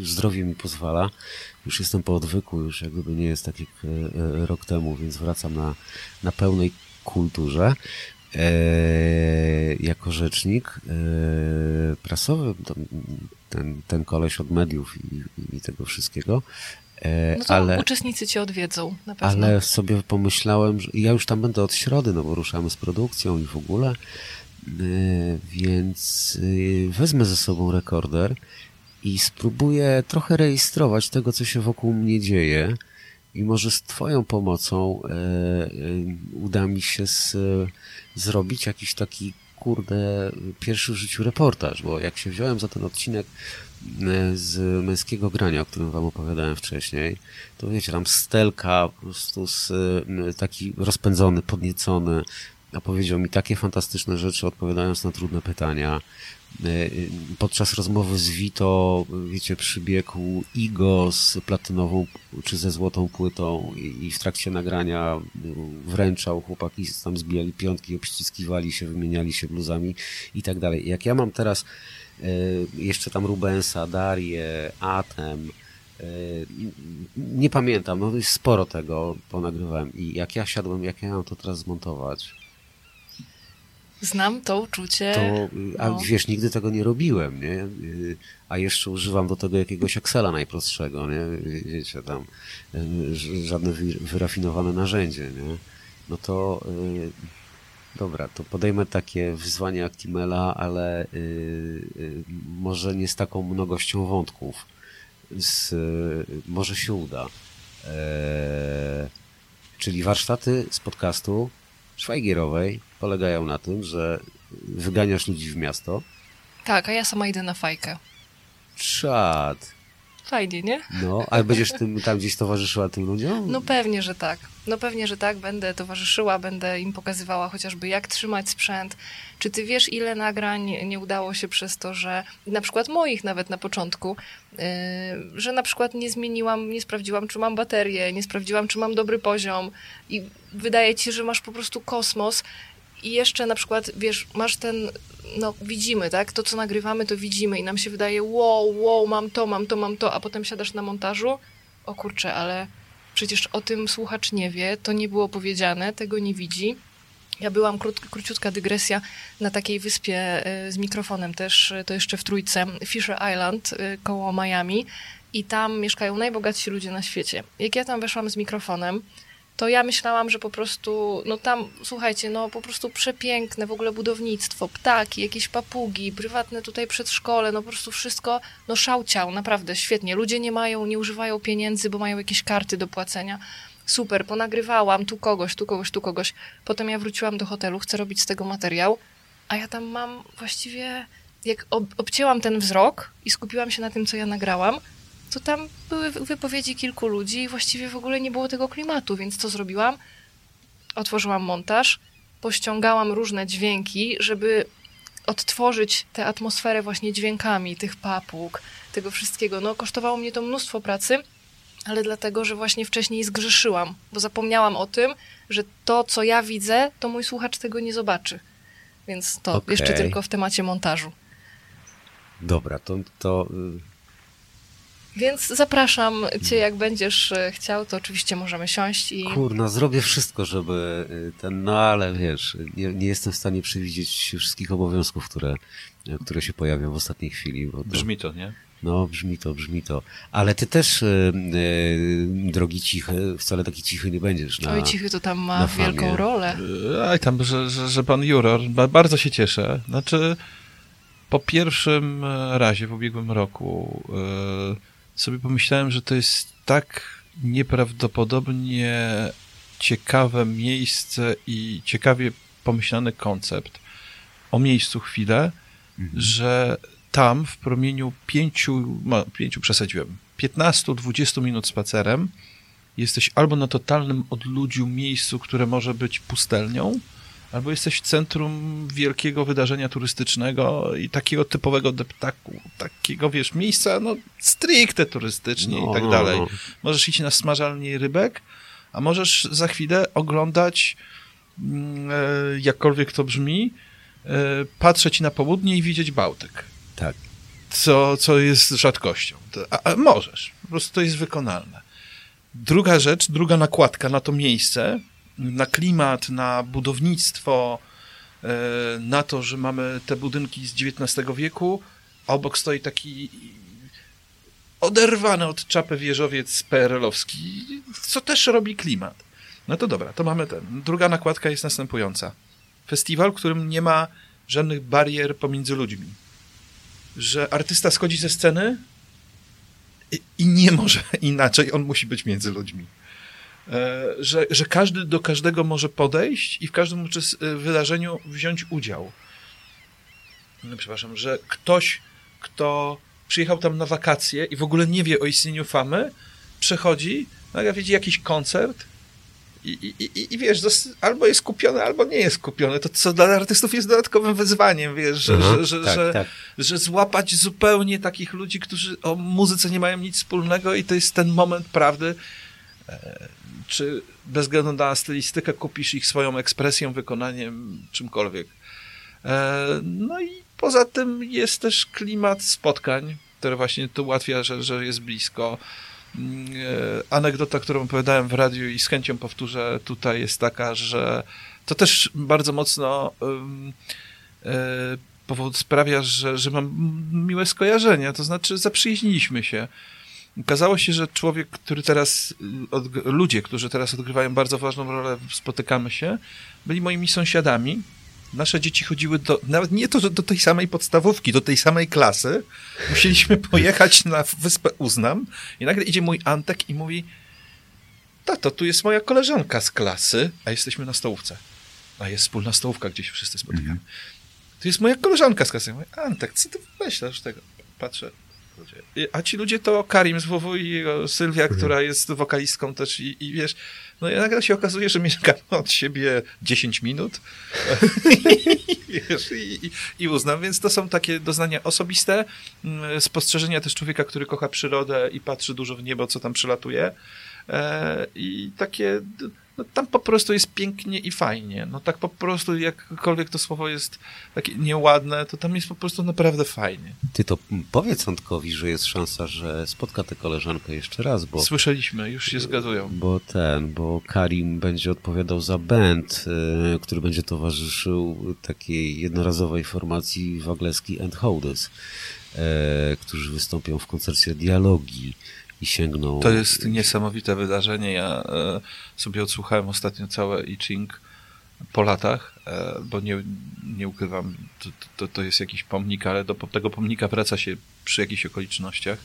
zdrowie mi pozwala. Już jestem po odwyku, już jakby nie jest tak jak y, rok temu, więc wracam na, na pełnej kulturze. E, jako rzecznik e, prasowy, ten, ten koleś od mediów i, i tego wszystkiego. E, No to ale... uczestnicy cię odwiedzą, na pewno. Ale sobie pomyślałem, że ja już tam będę od środy, no bo ruszamy z produkcją i w ogóle, Yy, więc yy, wezmę ze sobą rekorder i spróbuję trochę rejestrować tego, co się wokół mnie dzieje i może z Twoją pomocą yy, uda mi się z, zrobić jakiś taki kurde, pierwszy w życiu reportaż, bo jak się wziąłem za ten odcinek e, z męskiego grania, o którym wam opowiadałem wcześniej, to wiecie, tam Stelka po prostu z, e, taki rozpędzony, podniecony, opowiedział mi takie fantastyczne rzeczy, odpowiadając na trudne pytania. E, podczas rozmowy z Vito, wiecie, przybiegł Igo z platynową czy ze złotą płytą i, w trakcie nagrania wręczał, chłopaki tam zbijali piątki, obściskiwali się, wymieniali się bluzami i tak dalej. Jak ja mam teraz e, jeszcze tam Rubensa, Darię, Atem, e, nie pamiętam, no jest sporo tego ponagrywałem i jak ja siadłem, jak ja mam to teraz zmontować, Znam to uczucie. to, a no. wiesz, nigdy tego nie robiłem, nie? Y, A jeszcze używam do tego jakiegoś Excela najprostszego, nie? Wiecie, tam y, żadne wy- wyrafinowane narzędzie, nie? No to y, dobra, to podejmę takie wyzwanie Actimela, ale y, y, może nie z taką mnogością wątków. Z, y, może się uda. E, czyli warsztaty z podcastu Szwajgierowej polegają na tym, że wyganiasz ludzi w miasto. Tak, a ja sama idę na fajkę. Czad. Fajnie, nie? No, ale będziesz tym, tam gdzieś towarzyszyła tym ludziom? No pewnie, że tak. No pewnie, że tak. Będę towarzyszyła, będę im pokazywała chociażby jak trzymać sprzęt. Czy ty wiesz, ile nagrań nie udało się przez to, że na przykład moich nawet na początku, yy, że na przykład nie zmieniłam, nie sprawdziłam, czy mam baterię, nie sprawdziłam, czy mam dobry poziom i wydaje ci się, że masz po prostu kosmos i jeszcze na przykład, wiesz, masz ten, no widzimy, tak? To, co nagrywamy, to widzimy i nam się wydaje, wow, wow, mam to, mam to, mam to, a potem siadasz na montażu, o kurczę, ale przecież o tym słuchacz nie wie, to nie było powiedziane, tego nie widzi. Ja byłam, krót, króciutka dygresja, na takiej wyspie y, z mikrofonem też, y, to jeszcze w Trójce, Fisher Island y, koło Miami i tam mieszkają najbogatsi ludzie na świecie. Jak ja tam weszłam z mikrofonem, to ja myślałam, że po prostu, no tam, słuchajcie, no po prostu przepiękne w ogóle budownictwo, ptaki, jakieś papugi, prywatne tutaj przedszkole, no po prostu wszystko, no szałciał, naprawdę świetnie. Ludzie nie mają, nie używają pieniędzy, bo mają jakieś karty do płacenia. Super, ponagrywałam tu kogoś, tu kogoś, tu kogoś. Potem ja wróciłam do hotelu, chcę robić z tego materiał, a ja tam mam właściwie, jak ob obcięłam ten wzrok i skupiłam się na tym, co ja nagrałam, to tam były wypowiedzi kilku ludzi i właściwie w ogóle nie było tego klimatu, więc co zrobiłam? Otworzyłam montaż, pościągałam różne dźwięki, żeby odtworzyć tę atmosferę właśnie dźwiękami tych papug, tego wszystkiego. No, kosztowało mnie to mnóstwo pracy, ale dlatego, że właśnie wcześniej zgrzeszyłam, bo zapomniałam o tym, że to, co ja widzę, to mój słuchacz tego nie zobaczy. Więc to Okej. jeszcze tylko w temacie montażu. Dobra, to, to y, Więc zapraszam cię, jak będziesz e, chciał, to oczywiście możemy siąść i... kurna, zrobię wszystko, żeby y, ten, no ale wiesz, nie, nie jestem w stanie przewidzieć wszystkich obowiązków, które, y, które się pojawią w ostatniej chwili. Bo to, Brzmi to, nie? No, brzmi to, brzmi to. Ale ty też, drogi cichy, wcale taki cichy nie będziesz. Na, Oj, Cichy to tam ma wielką rolę. E, Aj tam, że, że, że pan juror, ba- bardzo się cieszę. Znaczy, po pierwszym e, razie w ubiegłym roku e, sobie pomyślałem, że to jest tak nieprawdopodobnie ciekawe miejsce i ciekawie pomyślany koncept o miejscu chwilę, że tam w promieniu pięciu, no, pięciu przesadziłem, 15-20 minut spacerem jesteś albo na totalnym odludziu miejscu, które może być pustelnią, albo jesteś w centrum wielkiego wydarzenia turystycznego i takiego typowego deptaku, takiego, wiesz, miejsca, no, stricte turystycznie No, i tak no, dalej. no. Możesz iść na smażalnię rybek, a możesz za chwilę oglądać, mm, e, jakkolwiek to brzmi, e, patrzeć na południe i widzieć Bałtyk Tak. co, co jest rzadkością. A, a możesz, po prostu to jest wykonalne. Druga rzecz, druga nakładka na to miejsce, na klimat, na budownictwo, e, na to, że mamy te budynki z XIX wieku, a obok stoi taki oderwany od czapy wieżowiec PRL-owski, co też robi klimat. No to dobra, to mamy ten. Druga nakładka jest następująca. Festiwal, w którym nie ma żadnych barier pomiędzy ludźmi że artysta schodzi ze sceny i, i nie może inaczej, on musi być między ludźmi. E, że, że każdy do każdego może podejść i w każdym uczes- wydarzeniu wziąć udział. no, przepraszam, że ktoś, kto przyjechał tam na wakacje i w ogóle nie wie o istnieniu famy, przechodzi, nagle widzi jakiś koncert i, i, i, i wiesz, albo jest kupiony, albo nie jest kupiony. To co dla artystów jest dodatkowym wyzwaniem, wiesz, że, Aha, że, że, tak, że, tak. że złapać zupełnie takich ludzi, którzy o muzyce nie mają nic wspólnego i to jest ten moment prawdy, e, czy bez względu na stylistykę kupisz ich swoją ekspresją, wykonaniem, czymkolwiek. E, No i poza tym jest też klimat spotkań, który właśnie to ułatwia, że, że jest blisko. Mm, e, Anegdota, którą opowiadałem w radiu i z chęcią powtórzę tutaj jest taka, że to też bardzo mocno e, powód sprawia, że, że mam miłe skojarzenia, to znaczy zaprzyjaźniliśmy się. Okazało się, że człowiek, który teraz, ludzie, którzy teraz odgrywają bardzo ważną rolę, spotykamy się, byli moimi sąsiadami. Nasze dzieci chodziły do, nawet nie to, że do tej samej podstawówki, do tej samej klasy. Musieliśmy pojechać na wyspę Uznam i nagle idzie mój Antek i mówi tato, tu jest moja koleżanka z klasy, a jesteśmy na stołówce. A jest wspólna stołówka, gdzie się wszyscy spotykamy. To jest moja koleżanka z klasy. Ja mówię, Antek, co ty myślisz tego? Patrzę. A ci ludzie to Karim z WW i Sylwia, która jest wokalistką też i, i wiesz, no i nagle się okazuje, że mieszkamy od siebie 10 minut. I, wiesz, i, i, uznam, więc to są takie doznania osobiste, mm, spostrzeżenia też człowieka, który kocha przyrodę i patrzy dużo w niebo, co tam przylatuje e, i takie, no tam po prostu jest pięknie i fajnie, no tak po prostu jakkolwiek to słowo jest takie nieładne, to tam jest po prostu naprawdę fajnie. Ty to powiedz Antkowi, że jest szansa, że spotka tę koleżankę jeszcze raz, bo... Słyszeliśmy, już się zgadują. Bo ten, bo Karim będzie odpowiadał za band, y, który będzie towarzyszył takiej jednorazowej formacji Wagleski and Hołdys, y, którzy wystąpią w koncercie dialogii i sięgną... To jest niesamowite wydarzenie. Ja e, sobie odsłuchałem ostatnio całe I Ching po latach, e, bo nie, nie ukrywam, to, to, to jest jakiś pomnik, ale do tego pomnika wraca się przy jakichś okolicznościach.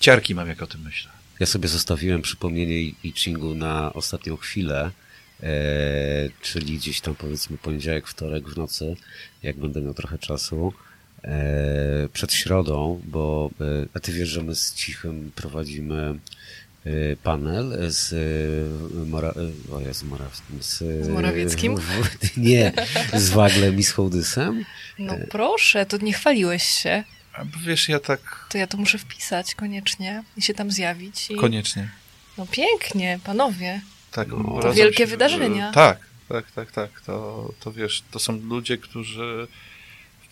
Ciarki mam, jak o tym myślę. Ja sobie zostawiłem przypomnienie I Chingu na ostatnią chwilę, e, czyli gdzieś tam powiedzmy poniedziałek, wtorek w nocy, jak będę miał trochę czasu, przed środą, bo e, a ty wiesz, że my z Cichem prowadzimy e, panel z e, Mora, e, o Morawskim, z, Z Morawieckim? w, nie, z Waglem i z Hołdysem. No proszę, to nie chwaliłeś się. A bo wiesz, ja tak To ja to muszę wpisać koniecznie i się tam zjawić. I... koniecznie. No pięknie, panowie. Tak, No, to wielkie wydarzenia. Tak, tak, tak, tak. To, to wiesz, to są ludzie, którzy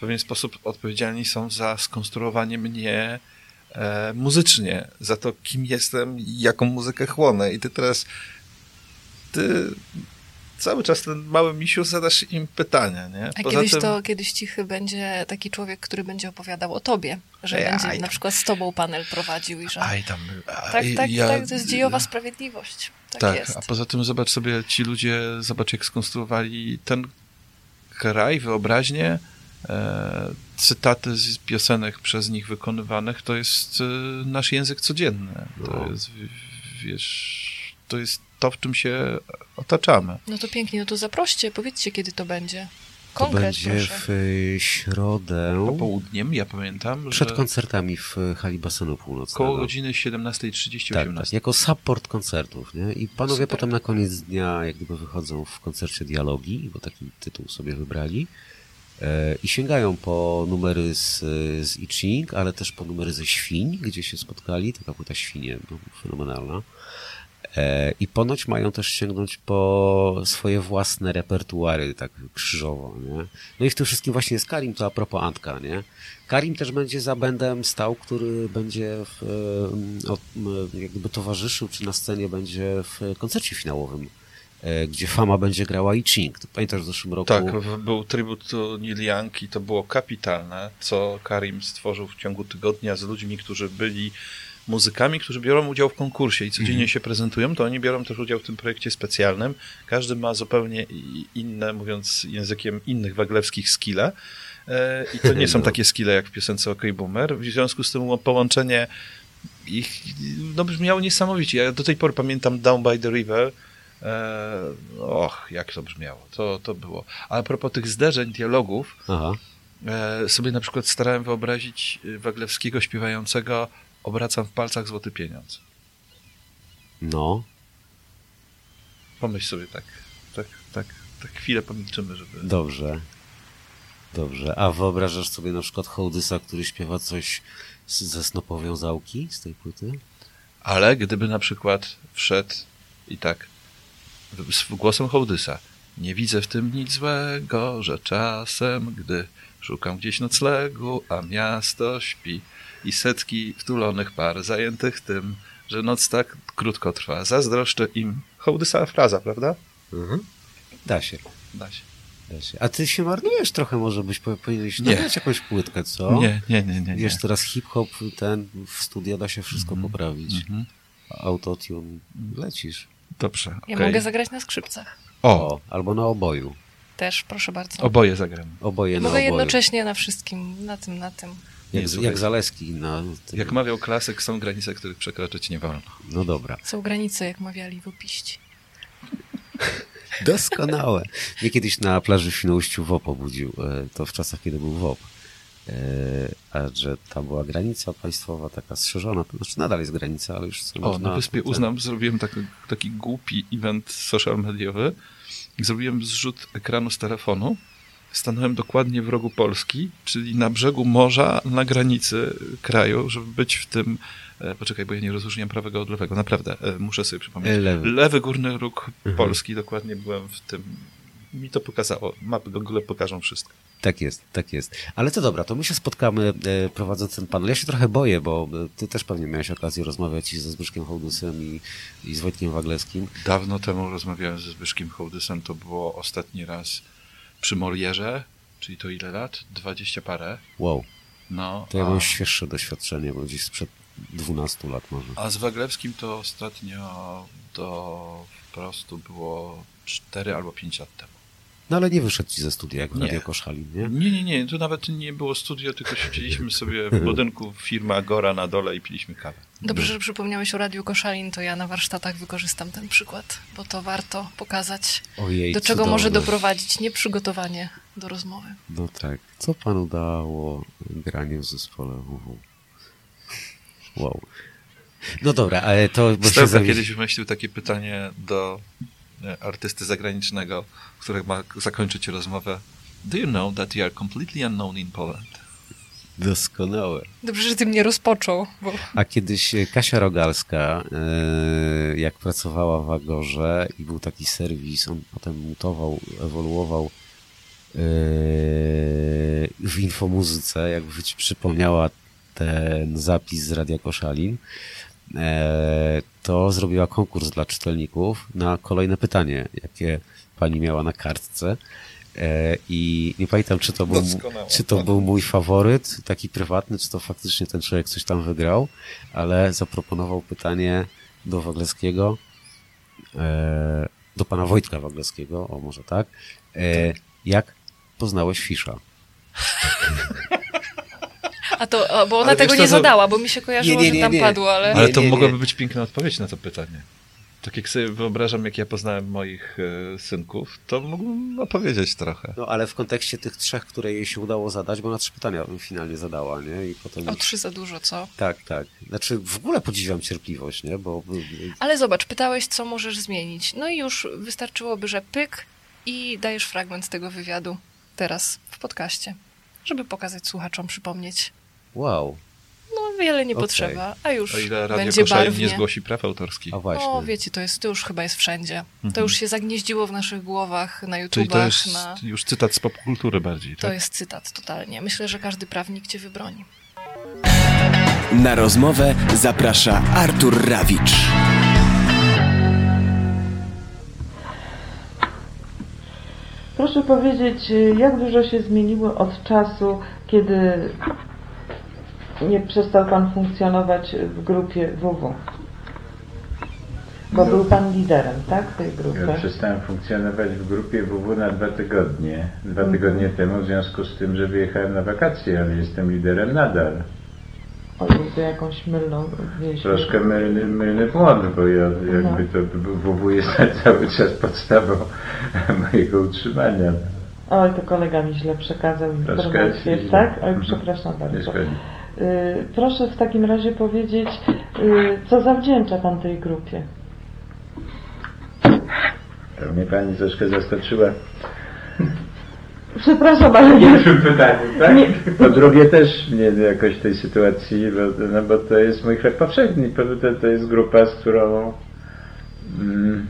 pewien sposób odpowiedzialni są za skonstruowanie mnie e, muzycznie, za to, kim jestem i jaką muzykę chłonę. I ty teraz, ty cały czas ten mały misiu zadasz im pytania, nie? A kiedyś to, kiedyś cichy będzie taki człowiek, który będzie opowiadał o tobie, że Ej, będzie aj, na przykład z tobą panel prowadził i że... Aj, tam, tak, tak, ja- tak, to jest dziejowa sprawiedliwość. Tak, Tak, jest. a poza tym zobacz sobie, ci ludzie, zobacz jak skonstruowali ten kraj, wyobraźnię, cytaty z piosenek przez nich wykonywanych, to jest e, nasz język codzienny. To No. jest, wiesz, to jest to, w czym się otaczamy. No to pięknie, no to zaproście, powiedzcie, kiedy to będzie. To Konkret, będzie proszę. w y, środę Popołudniem, ja pamiętam, przed że koncertami w hali basenu północnego. koło godziny 17.30 Tak, 18 tak, jako support koncertów, nie? I panowie Super. potem na koniec dnia jak gdyby wychodzą w koncercie dialogii, bo taki tytuł sobie wybrali e, i sięgają po numery z, z I Ching, ale też po numery ze Świń, gdzie się spotkali, taka płyta Świnie, no, fenomenalna. E, I ponoć mają też sięgnąć po swoje własne repertuary, tak krzyżowo, nie? No i w tym wszystkim właśnie jest Karim, to a propos Antka, nie? Karim też będzie za bandem stał, który będzie w, e, o, m, jak gdyby towarzyszył, czy na scenie będzie w koncercie finałowym, e, gdzie Fama będzie grała i Ching. To Pamiętasz w zeszłym roku? Tak, był tribut do Neil Young i to było kapitalne, co Karim stworzył w ciągu tygodnia z ludźmi, którzy byli muzykami, którzy biorą udział w konkursie i codziennie się prezentują, to oni biorą też udział w tym projekcie specjalnym. Każdy ma zupełnie inne, mówiąc językiem innych waglewskich skille. E, I to nie są takie skille jak w piosence OK Boomer. W związku z tym połączenie ich no, brzmiało niesamowicie. Ja do tej pory pamiętam Down by the River. E, och, jak to brzmiało. To, to było. A propos tych zderzeń, dialogów, Aha. e, sobie na przykład starałem wyobrazić Waglewskiego śpiewającego Obracam w palcach złoty pieniądz. No, Pomyśl sobie tak, tak, tak, tak chwilę pomilczymy, żeby... dobrze. Dobrze. A wyobrażasz sobie na przykład Hołdysa, który śpiewa coś ze snopowiązałki z tej płyty? Ale gdyby na przykład wszedł i tak głosem Hołdysa. Nie widzę w tym nic złego, że czasem, gdy szukam gdzieś noclegu, a miasto śpi i setki wtulonych par zajętych tym, że noc tak krótko trwa. Zazdroszczę im. Hołdysa fraza, prawda? Mhm. Da się. Da się. Da się. A ty się marnujesz trochę, może byś po- powinieneś Nie. nagrać jakąś płytkę, co? Nie, nie, nie, nie. nie. Wiesz, teraz hip-hop, ten w studia da się wszystko poprawić. Mhm. Autotune, lecisz. Dobrze, Ja okej. mogę zagrać na skrzypcach. O, O, albo na oboju. Też, proszę bardzo. oboje zagramy. Oboje na Mogę oboju. jednocześnie na wszystkim, na tym, na tym. Jak, Nie, jak Zaleski na... tym- Jak mawiał klasyk, są granice, których przekroczyć nie wolno. No dobra. Są granice, jak mawiali w opiści. Doskonałe. Mnie kiedyś na plaży w Świnoujściu WOP obudził. e, To w czasach, kiedy był WOP. E, A że tam była granica państwowa, taka strzeżona. To znaczy nadal jest granica, ale już... O, na wyspie uznam, zrobiłem taki, taki głupi event social mediowy. Zrobiłem zrzut ekranu z telefonu. Stanąłem dokładnie w rogu Polski, czyli na brzegu morza, na granicy kraju, żeby być w tym. E, poczekaj, bo ja nie rozróżniam prawego od lewego. Naprawdę, e, muszę sobie przypomnieć. E, lewy. górny róg Mhm. Polski, dokładnie byłem w tym. Mi to pokazało. Mapy Google pokażą wszystko. Tak jest, tak jest. Ale to dobra, to my się spotkamy e, prowadząc ten panel. Ja się trochę boję, bo e, ty też pewnie miałeś okazję rozmawiać i ze Zbyszkiem Hołdusem i, i z Wojtkiem Waglewskim. Dawno temu rozmawiałem ze Zbyszkiem Hołdysem, to było ostatni raz przy Molierze, czyli to ile lat? Dwadzieścia parę. Wow, No, to ja a, mam świeższe doświadczenie, bo gdzieś sprzed 12 lat może. a z Waglewskim to ostatnio to po prostu było 4 albo 5 lat temu. No ale nie wyszedł ci ze studia, jak w Nie. Radio Koszalin, nie? Nie, nie, nie, to nawet nie było studio, tylko siedzieliśmy sobie w budynku firmy Agora na dole i piliśmy kawę. Dobrze, że przypomniałeś o Radiu Koszalin, to ja na warsztatach wykorzystam ten przykład, bo to warto pokazać, Ojej, do czego cudowne. może doprowadzić nieprzygotowanie do rozmowy. No tak. Co panu dało granie w zespole WW? Wow. No dobra, ale to... Bo się Stefan kiedyś wymyślił takie pytanie do artysty zagranicznego, który ma zakończyć rozmowę. Do you know that you are completely unknown in Poland? Doskonałe. Dobrze, że ty mnie rozpoczął, bo A kiedyś Kasia Rogalska, e, jak pracowała w Agorze i był taki serwis, on potem mutował, ewoluował e, w infomuzyce, jakby ci przypomniała ten zapis z Radia Koszalin, e, to zrobiła konkurs dla czytelników na kolejne pytanie, jakie pani miała na kartce. E, I nie pamiętam, czy to, był, czy to był mój faworyt, taki prywatny, czy to faktycznie ten człowiek coś tam wygrał, ale zaproponował pytanie do Wagleckiego, e, do pana Wojtka Wagleckiego, o może tak, e, jak poznałeś Fisza? A to, a, bo ona Ale tego wiesz nie to- zadała, bo mi się kojarzyło, Nie, nie, nie, że tam padło, ale... Ale to mogłaby być piękna odpowiedź na to pytanie. Tak jak sobie wyobrażam, jak ja poznałem moich e, synków, to mógłbym opowiedzieć trochę. No ale w kontekście tych trzech, które jej się udało zadać, bo ona trzy pytania finalnie zadała, nie? I potem... O trzy za dużo, co? Tak, tak. Znaczy w ogóle podziwiam cierpliwość, nie? Bo Ale zobacz, pytałeś, co możesz zmienić. No i już wystarczyłoby, że pyk i dajesz fragment tego wywiadu teraz w podcaście, żeby pokazać słuchaczom, przypomnieć. Wow, No wiele nie Okej. potrzeba, a już O ile Radio będzie Koszalin barwnie. nie zgłosi praw autorskich. a właśnie. O, wiecie, to jest, to już chyba jest wszędzie. To już się zagnieździło w naszych głowach, na Czyli to YouTubach, jest na... już cytat z popkultury bardziej, To tak? jest cytat totalnie. Myślę, że każdy prawnik cię wybroni. Na rozmowę zaprasza Artur Rawicz. Proszę powiedzieć, y, jak dużo się zmieniło od czasu, kiedy nie przestał Pan funkcjonować w grupie WW? Bo No. był Pan liderem, tak, tej Ja grupy? przestałem funkcjonować w grupie WW na dwa tygodnie. Dwa Mhm. tygodnie temu w związku z tym, że wyjechałem na wakacje, ale jestem liderem nadal. O Jezu, jakąś mylną wieś. Troszkę mylny, mylny błąd, bo ja, jakby to WW jest cały czas podstawą mojego utrzymania. Oj, to kolega mi źle przekazał informację, tak? Oj, Mhm. przepraszam bardzo. Y, Proszę w takim razie powiedzieć, y, co zawdzięcza Pan tej grupie? To mnie pani troszkę zaskoczyła. Przepraszam, ale nie... Pierwszym pytaniem, tak? Nie. Po drugie też mnie jakoś w tej sytuacji, bo, no bo to jest mój chleb powszedni. To, to jest grupa, z którą... Mm,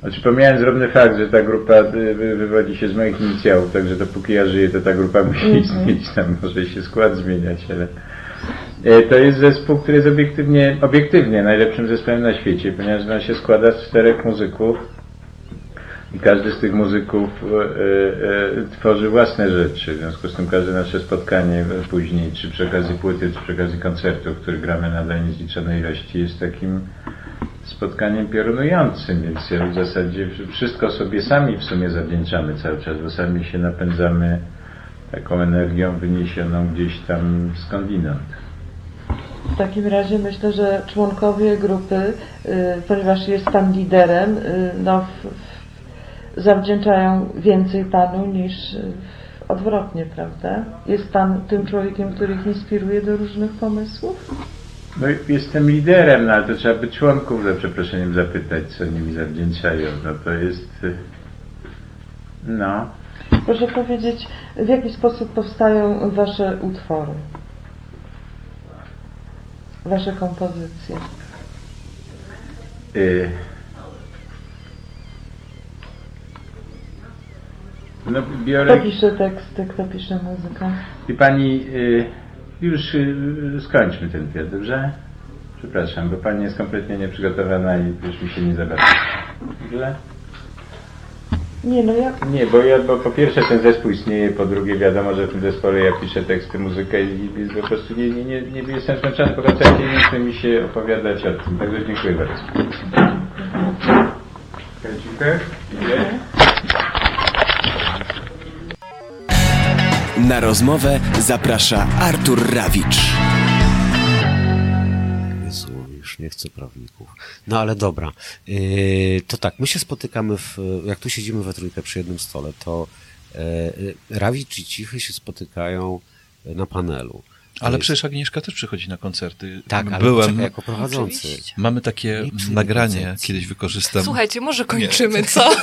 znaczy pomijając drobny fakt, że ta grupa y, wy- wywodzi się z moich inicjałów, także dopóki ja żyję, to ta grupa musi Mhm. istnieć, tam może się skład zmieniać, ale... E, To jest zespół, który jest obiektywnie, obiektywnie najlepszym zespołem na świecie, ponieważ on się składa z czterech muzyków i każdy z tych muzyków e, e, tworzy własne rzeczy. W związku z tym każde nasze spotkanie później, czy przy okazji płyty, czy przy okazji koncertu, w których gramy na niezliczonej ilości, jest takim spotkaniem piorunującym, więc w zasadzie wszystko sobie sami w sumie zawdzięczamy cały czas, bo sami się napędzamy taką energią wyniesioną gdzieś tam skądinąd. W takim razie myślę, że członkowie grupy, y, ponieważ jest Pan liderem, y, no, zawdzięczają więcej Panu niż y, odwrotnie, prawda? Jest Pan tym człowiekiem, który ich inspiruje do różnych pomysłów? No jestem liderem, no ale to trzeba by członków za przeproszeniem zapytać, co oni mi zawdzięczają. No to jest... y, No. Proszę powiedzieć, w jaki sposób powstają Wasze utwory? Wasze kompozycje? Y... No biorę... Kto pisze teksty, kto pisze muzykę? I pani... Y... Już y... skończmy ten pier, dobrze? Przepraszam, bo pani jest kompletnie nieprzygotowana i już mi się nie zabawia. Źle? Nie, no ja... Nie, bo ja, bo po pierwsze ten zespół istnieje, po drugie wiadomo, że w tym zespole ja piszę teksty, muzykę i, i po prostu nie, nie, nie, nie jestem zmęczony, po prostu jak nie chce mi się opowiadać o tym. Także dziękuję bardzo. Dziękuję. Na rozmowę zaprasza Artur Rawicz. Jezu, już nie chcę prawników. No ale dobra. Yy, to tak, my się spotykamy, w, jak tu siedzimy we trójkę przy jednym stole, to yy, Rawicz i Cichy się spotykają na panelu. To Ale jest- przecież Agnieszka też przychodzi na koncerty. Tak, ale Byłem. poczekaj, jako prowadzący. Oczywiście. Mamy takie Nie nagranie, kiedyś wykorzystam. Słuchajcie, może kończymy, co?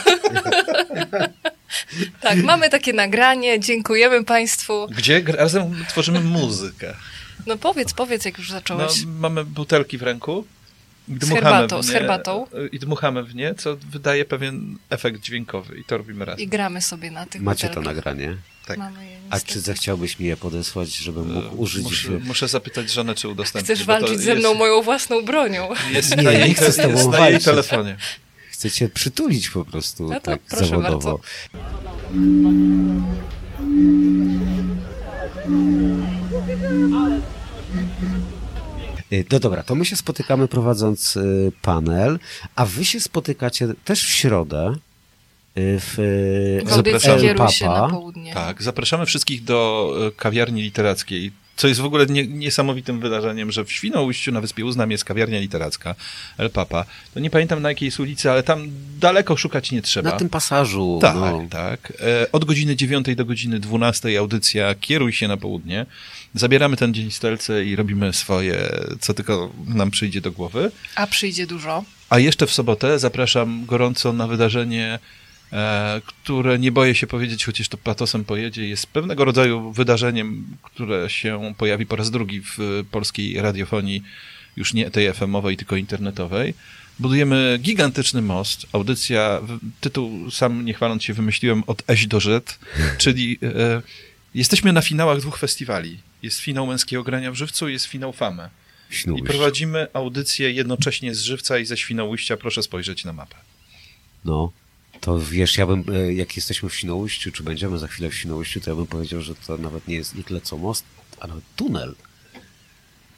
tak, mamy takie nagranie, dziękujemy Państwu. Gdzie razem tworzymy muzykę. No powiedz, powiedz, jak już No, zacząłeś. mamy butelki w ręku. i Z dmuchamy herbatą, w z nie, herbatą. I dmuchamy w nie, co wydaje pewien efekt dźwiękowy. I to robimy razem. I gramy sobie na tych Macie to butelkach. nagranie. Tak. Mamy je A czy zechciałbyś mi je podesłać, żebym mógł użyć? Muszę, w- muszę zapytać żonę, czy udostępni. Chcesz walczyć ze jest- mną moją własną bronią? Jest Nie, na nie jej, chcę z tobą jest na jej walczyć. telefonie. Chcę cię przytulić po prostu, No to tak proszę zawodowo. Y, No dobra, to my się spotykamy prowadząc y, panel, a wy się spotykacie też w środę w y, W audycji Zapraszamy. kieruj się Papa. na południe. Tak, zapraszamy wszystkich do e, kawiarni literackiej. Co jest w ogóle nie, niesamowitym wydarzeniem, że w Świnoujściu na Wyspie Uznam jest kawiarnia literacka El Papa. To nie pamiętam na jakiej jest ulicy, ale tam daleko szukać nie trzeba. Na tym pasażu. Tak, no. tak. E, Od godziny 9 do godziny 12 audycja Kieruj się na południe. Zabieramy ten dzień stelce i robimy swoje, co tylko nam przyjdzie do głowy. A przyjdzie dużo. A jeszcze w sobotę zapraszam gorąco na wydarzenie, e, które nie boję się powiedzieć, chociaż to patosem pojedzie. Jest pewnego rodzaju wydarzeniem, które się pojawi po raz drugi w e, polskiej radiofonii, już nie tej FM-owej, tylko internetowej. Budujemy gigantyczny most. Audycja, tytuł sam nie chwaląc się wymyśliłem od Eś do Z, czyli e, jesteśmy na finałach dwóch festiwali. Jest finał męskiego grania w żywcu, jest finał Fame. I prowadzimy audycję jednocześnie z Żywca i ze Świnoujścia. Proszę spojrzeć na mapę. No, to wiesz, ja bym, e, jak jesteśmy w Świnoujściu, czy będziemy za chwilę w Świnoujściu, to ja bym powiedział, że to nawet nie jest nie tyle co most, a nawet tunel.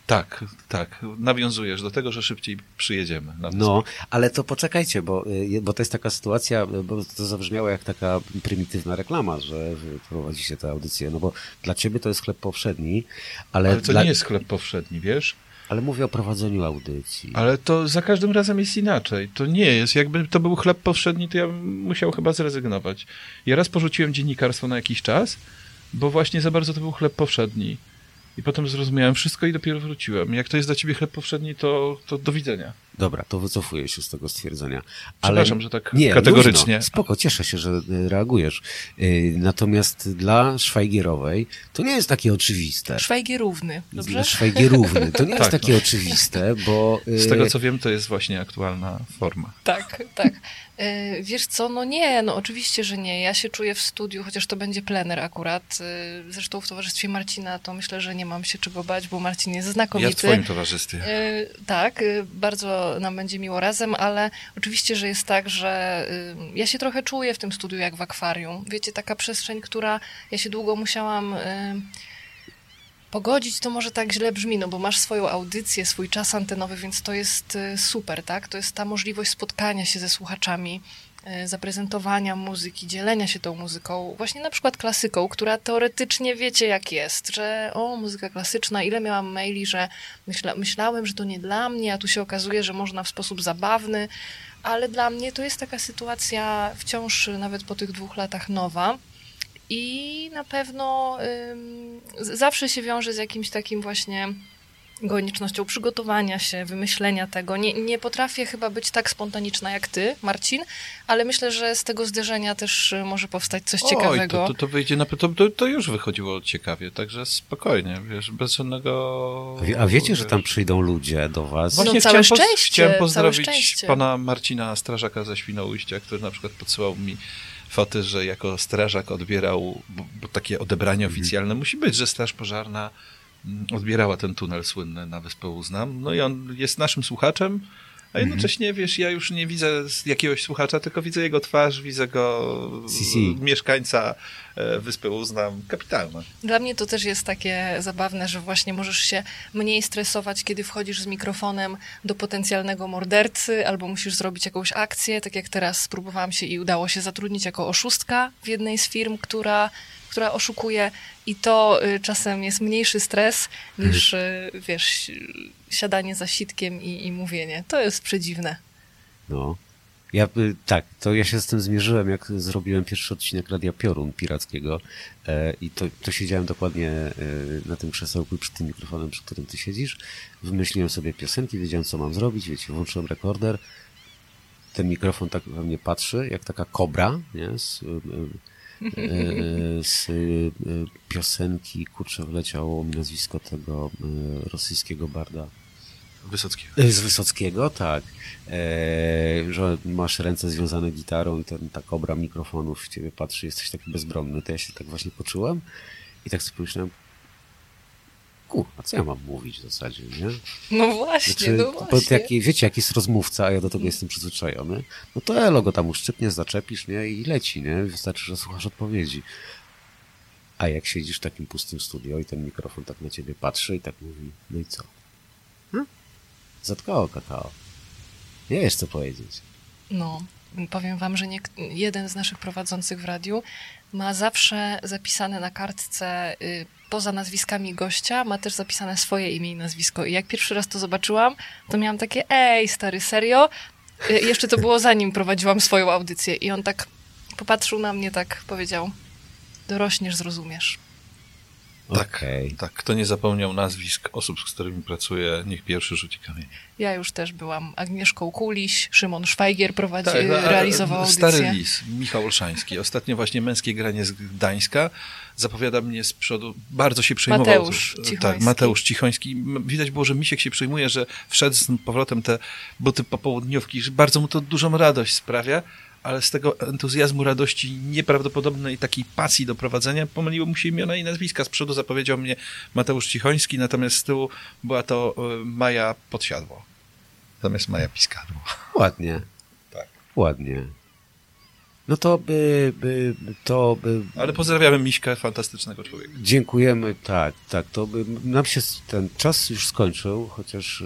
Tak, tak. Nawiązujesz do tego, że szybciej przyjedziemy. Na No, ale to poczekajcie, bo, y, bo to jest taka sytuacja, y, bo to zabrzmiało jak taka prymitywna reklama, że prowadzicie tę audycję, no bo dla ciebie to jest chleb powszedni, ale, Ale to dla... nie jest sklep powszedni, wiesz? Ale mówię o prowadzeniu audycji. Ale to za każdym razem jest inaczej. To nie jest. Jakby to był chleb powszedni, to ja bym musiał chyba zrezygnować. Ja raz porzuciłem dziennikarstwo na jakiś czas, bo właśnie za bardzo to był chleb powszedni. I potem zrozumiałem wszystko i dopiero wróciłem. Jak to jest dla ciebie chleb powszedni, to, to do widzenia. Dobra, to wycofuję się z tego stwierdzenia. Przepraszam, że tak nie, kategorycznie. Luźno, spoko, cieszę się, że y, reagujesz. Y, Natomiast dla Szwajgierowej to nie jest takie oczywiste. Szwajgierówny, dobrze? Dla Szwajgierówny to nie jest Tak, takie no. oczywiste, bo... y, Z tego co wiem, to jest właśnie aktualna forma. Tak, tak. E, Wiesz co, no nie, no oczywiście, że nie. Ja się czuję w studiu, chociaż to będzie plener akurat. E, Zresztą w towarzystwie Marcina to myślę, że nie mam się czego bać, bo Marcin jest znakomity. Ja w twoim towarzystwie. E, Tak, e, nam będzie miło razem, ale oczywiście, że jest tak, że e, ja się trochę czuję w tym studiu jak w akwarium. Wiecie, taka przestrzeń, która ja się długo musiałam e, pogodzić, to może tak źle brzmi, no bo masz swoją audycję, swój czas antenowy, więc to jest e, super, tak? To jest ta możliwość spotkania się ze słuchaczami, zaprezentowania muzyki, dzielenia się tą muzyką, właśnie na przykład klasyką, która teoretycznie wiecie jak jest, że o, muzyka klasyczna, ile miałam maili, że myśla, myślałem, że to nie dla mnie, a tu się okazuje, że można w sposób zabawny, ale dla mnie to jest taka sytuacja wciąż nawet po tych dwóch latach nowa. I na pewno ym, zawsze się wiąże z jakimś takim właśnie koniecznością przygotowania się, wymyślenia tego. Nie, nie potrafię chyba być tak spontaniczna jak ty, Marcin, ale myślę, że z tego zderzenia też y, może powstać coś Oj, ciekawego. to, to, to wyjdzie na to, to, już wychodziło ciekawie, także spokojnie, wiesz, bez żadnego... A wie- A wiecie, że tam przyjdą ludzie do was? Właśnie No, całe chciałem, poz- szczęście, chciałem pozdrowić szczęście. pana Marcina Strażaka ze Świnoujścia, który na przykład podsyłał mi foty, że jako strażak odbierał, bo, bo takie odebranie Mhm. oficjalne musi być, że Straż Pożarna mm, odbierała ten tunel słynny na Wyspę Uznam. No i on jest naszym słuchaczem, Mhm. a jednocześnie, wiesz, ja już nie widzę jakiegoś słuchacza, tylko widzę jego twarz, widzę go Si, si. mieszkańca e, Wyspy Uznam. Kapitalne. Dla mnie to też jest takie zabawne, że właśnie możesz się mniej stresować, kiedy wchodzisz z mikrofonem do potencjalnego mordercy, albo musisz zrobić jakąś akcję, tak jak teraz spróbowałam się i udało się zatrudnić jako oszustka w jednej z firm, która, która oszukuje i to y, czasem jest mniejszy stres niż, y, wiesz, si- siadanie za sitkiem i, i mówienie. To jest przedziwne. No. Ja, y, tak, to ja się z tym zmierzyłem, jak zrobiłem pierwszy odcinek Radia Piorun Pirackiego e, i to, to siedziałem dokładnie e, na tym krzesełku przy tym mikrofonem, przy którym ty siedzisz. Wymyśliłem sobie piosenki, wiedziałem co mam zrobić, wiecie, włączyłem rekorder. Ten mikrofon tak we mnie patrzy, jak taka kobra, nie? Z, y, y, y, z y, piosenki, kurczę, wleciało mi nazwisko tego y, rosyjskiego barda. Wysockiego. Z Wysockiego, tak. E, że masz ręce związane gitarą i ten, ta kobra mikrofonów w ciebie patrzy, jesteś taki bezbronny. To ja się tak właśnie poczułem i tak sobie pomyślałem, a co ja mam mówić w zasadzie, nie? No właśnie, Znaczy, no właśnie. wiecie, jak jest rozmówca, a ja do tego jestem przyzwyczajony, no to elo go tam uszczypniesz, zaczepisz, nie? I leci, nie? Wystarczy, że słuchasz odpowiedzi. A jak siedzisz w takim pustym studio i ten mikrofon tak na ciebie patrzy i tak mówi, no i co? Hm? Zatkało kakao. Nie wiesz, co powiedzieć. No, powiem wam, że nie, jeden z naszych prowadzących w radiu ma zawsze zapisane na kartce, y, poza nazwiskami gościa, ma też zapisane swoje imię i nazwisko. I jak pierwszy raz to zobaczyłam, to miałam takie, ej, stary, serio? Y, jeszcze to było zanim prowadziłam swoją audycję. I on tak popatrzył na mnie, tak powiedział, dorośniesz, zrozumiesz. Tak, Okej. tak. Kto nie zapomniał nazwisk osób, z którymi pracuje, niech pierwszy rzuci kamień. Ja już też byłam Agnieszką Kuliś, Szymon Szwajgier prowadzi, Tak, no, realizował audycję. Stary Lis, Michał Olszański. Ostatnio właśnie męskie granie z Gdańska zapowiada mnie z przodu. Bardzo się przejmował. Mateusz Tak, Cichoński. Mateusz Cichoński. Widać było, że Misiek się przejmuje, że wszedł z powrotem te buty popołudniówki, że bardzo mu to dużą radość sprawia, ale z tego entuzjazmu, radości nieprawdopodobnej takiej pasji do prowadzenia pomyliło mu się imiona i nazwiska. Z przodu zapowiedział mnie Mateusz Cichoński, natomiast z tyłu była to y, Maja Podsiadło. Zamiast Maja Piskadło. Ładnie. Tak. Ładnie. No to by, by, to by, Ale pozdrawiamy Miśkę, fantastycznego człowieka. dziękujemy, tak, tak, to by, nam się ten czas już skończył, chociaż e,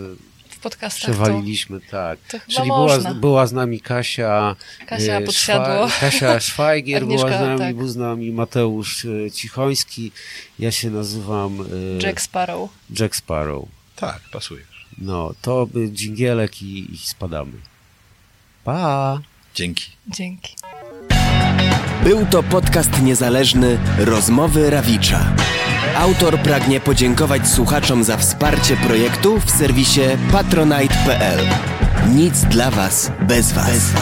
W podcastach to przewaliliśmy, tak. to chyba Czyli była, można. z- była z nami Kasia, Kasia e, Podsiadło. Szwa- Kasia Szwajgier była z Agnieszka, nami, tak. był z nami Mateusz e, Cichoński, ja się nazywam e, Jack Sparrow. Jack Sparrow. Tak, pasujesz. No, to by dżingielek i, i spadamy. Pa! Dzięki. Dzięki. Był to podcast niezależny Rozmowy Rawicza. Autor pragnie podziękować słuchaczom za wsparcie projektu w serwisie patronite.pl. Nic dla Was bez Was.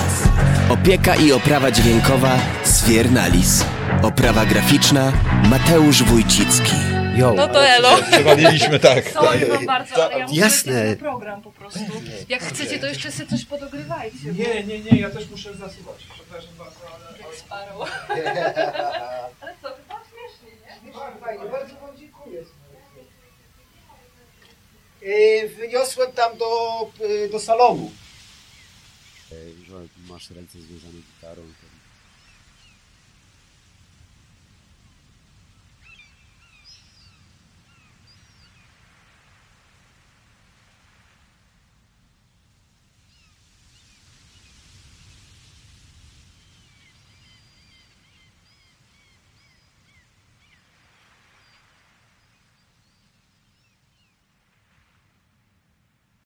Opieka i oprawa dźwiękowa Sfiernalis. Oprawa graficzna Mateusz Wójcicki. Jo. No to elo. Przewaliliśmy tak. Sorry wam bardzo, ale ja muszę Jasne. lecieć na program po prostu. Jak chcecie, to jeszcze sobie coś podogrywajcie. Nie, nie, nie, ja też muszę zasuwać. Przepraszam bardzo, ale... Jak. Ale co? Fajnie, bardzo Wam dziękuję. Yy, Wyniosłem tam do, yy, do salonu. Że masz ręce związane gitarą. To...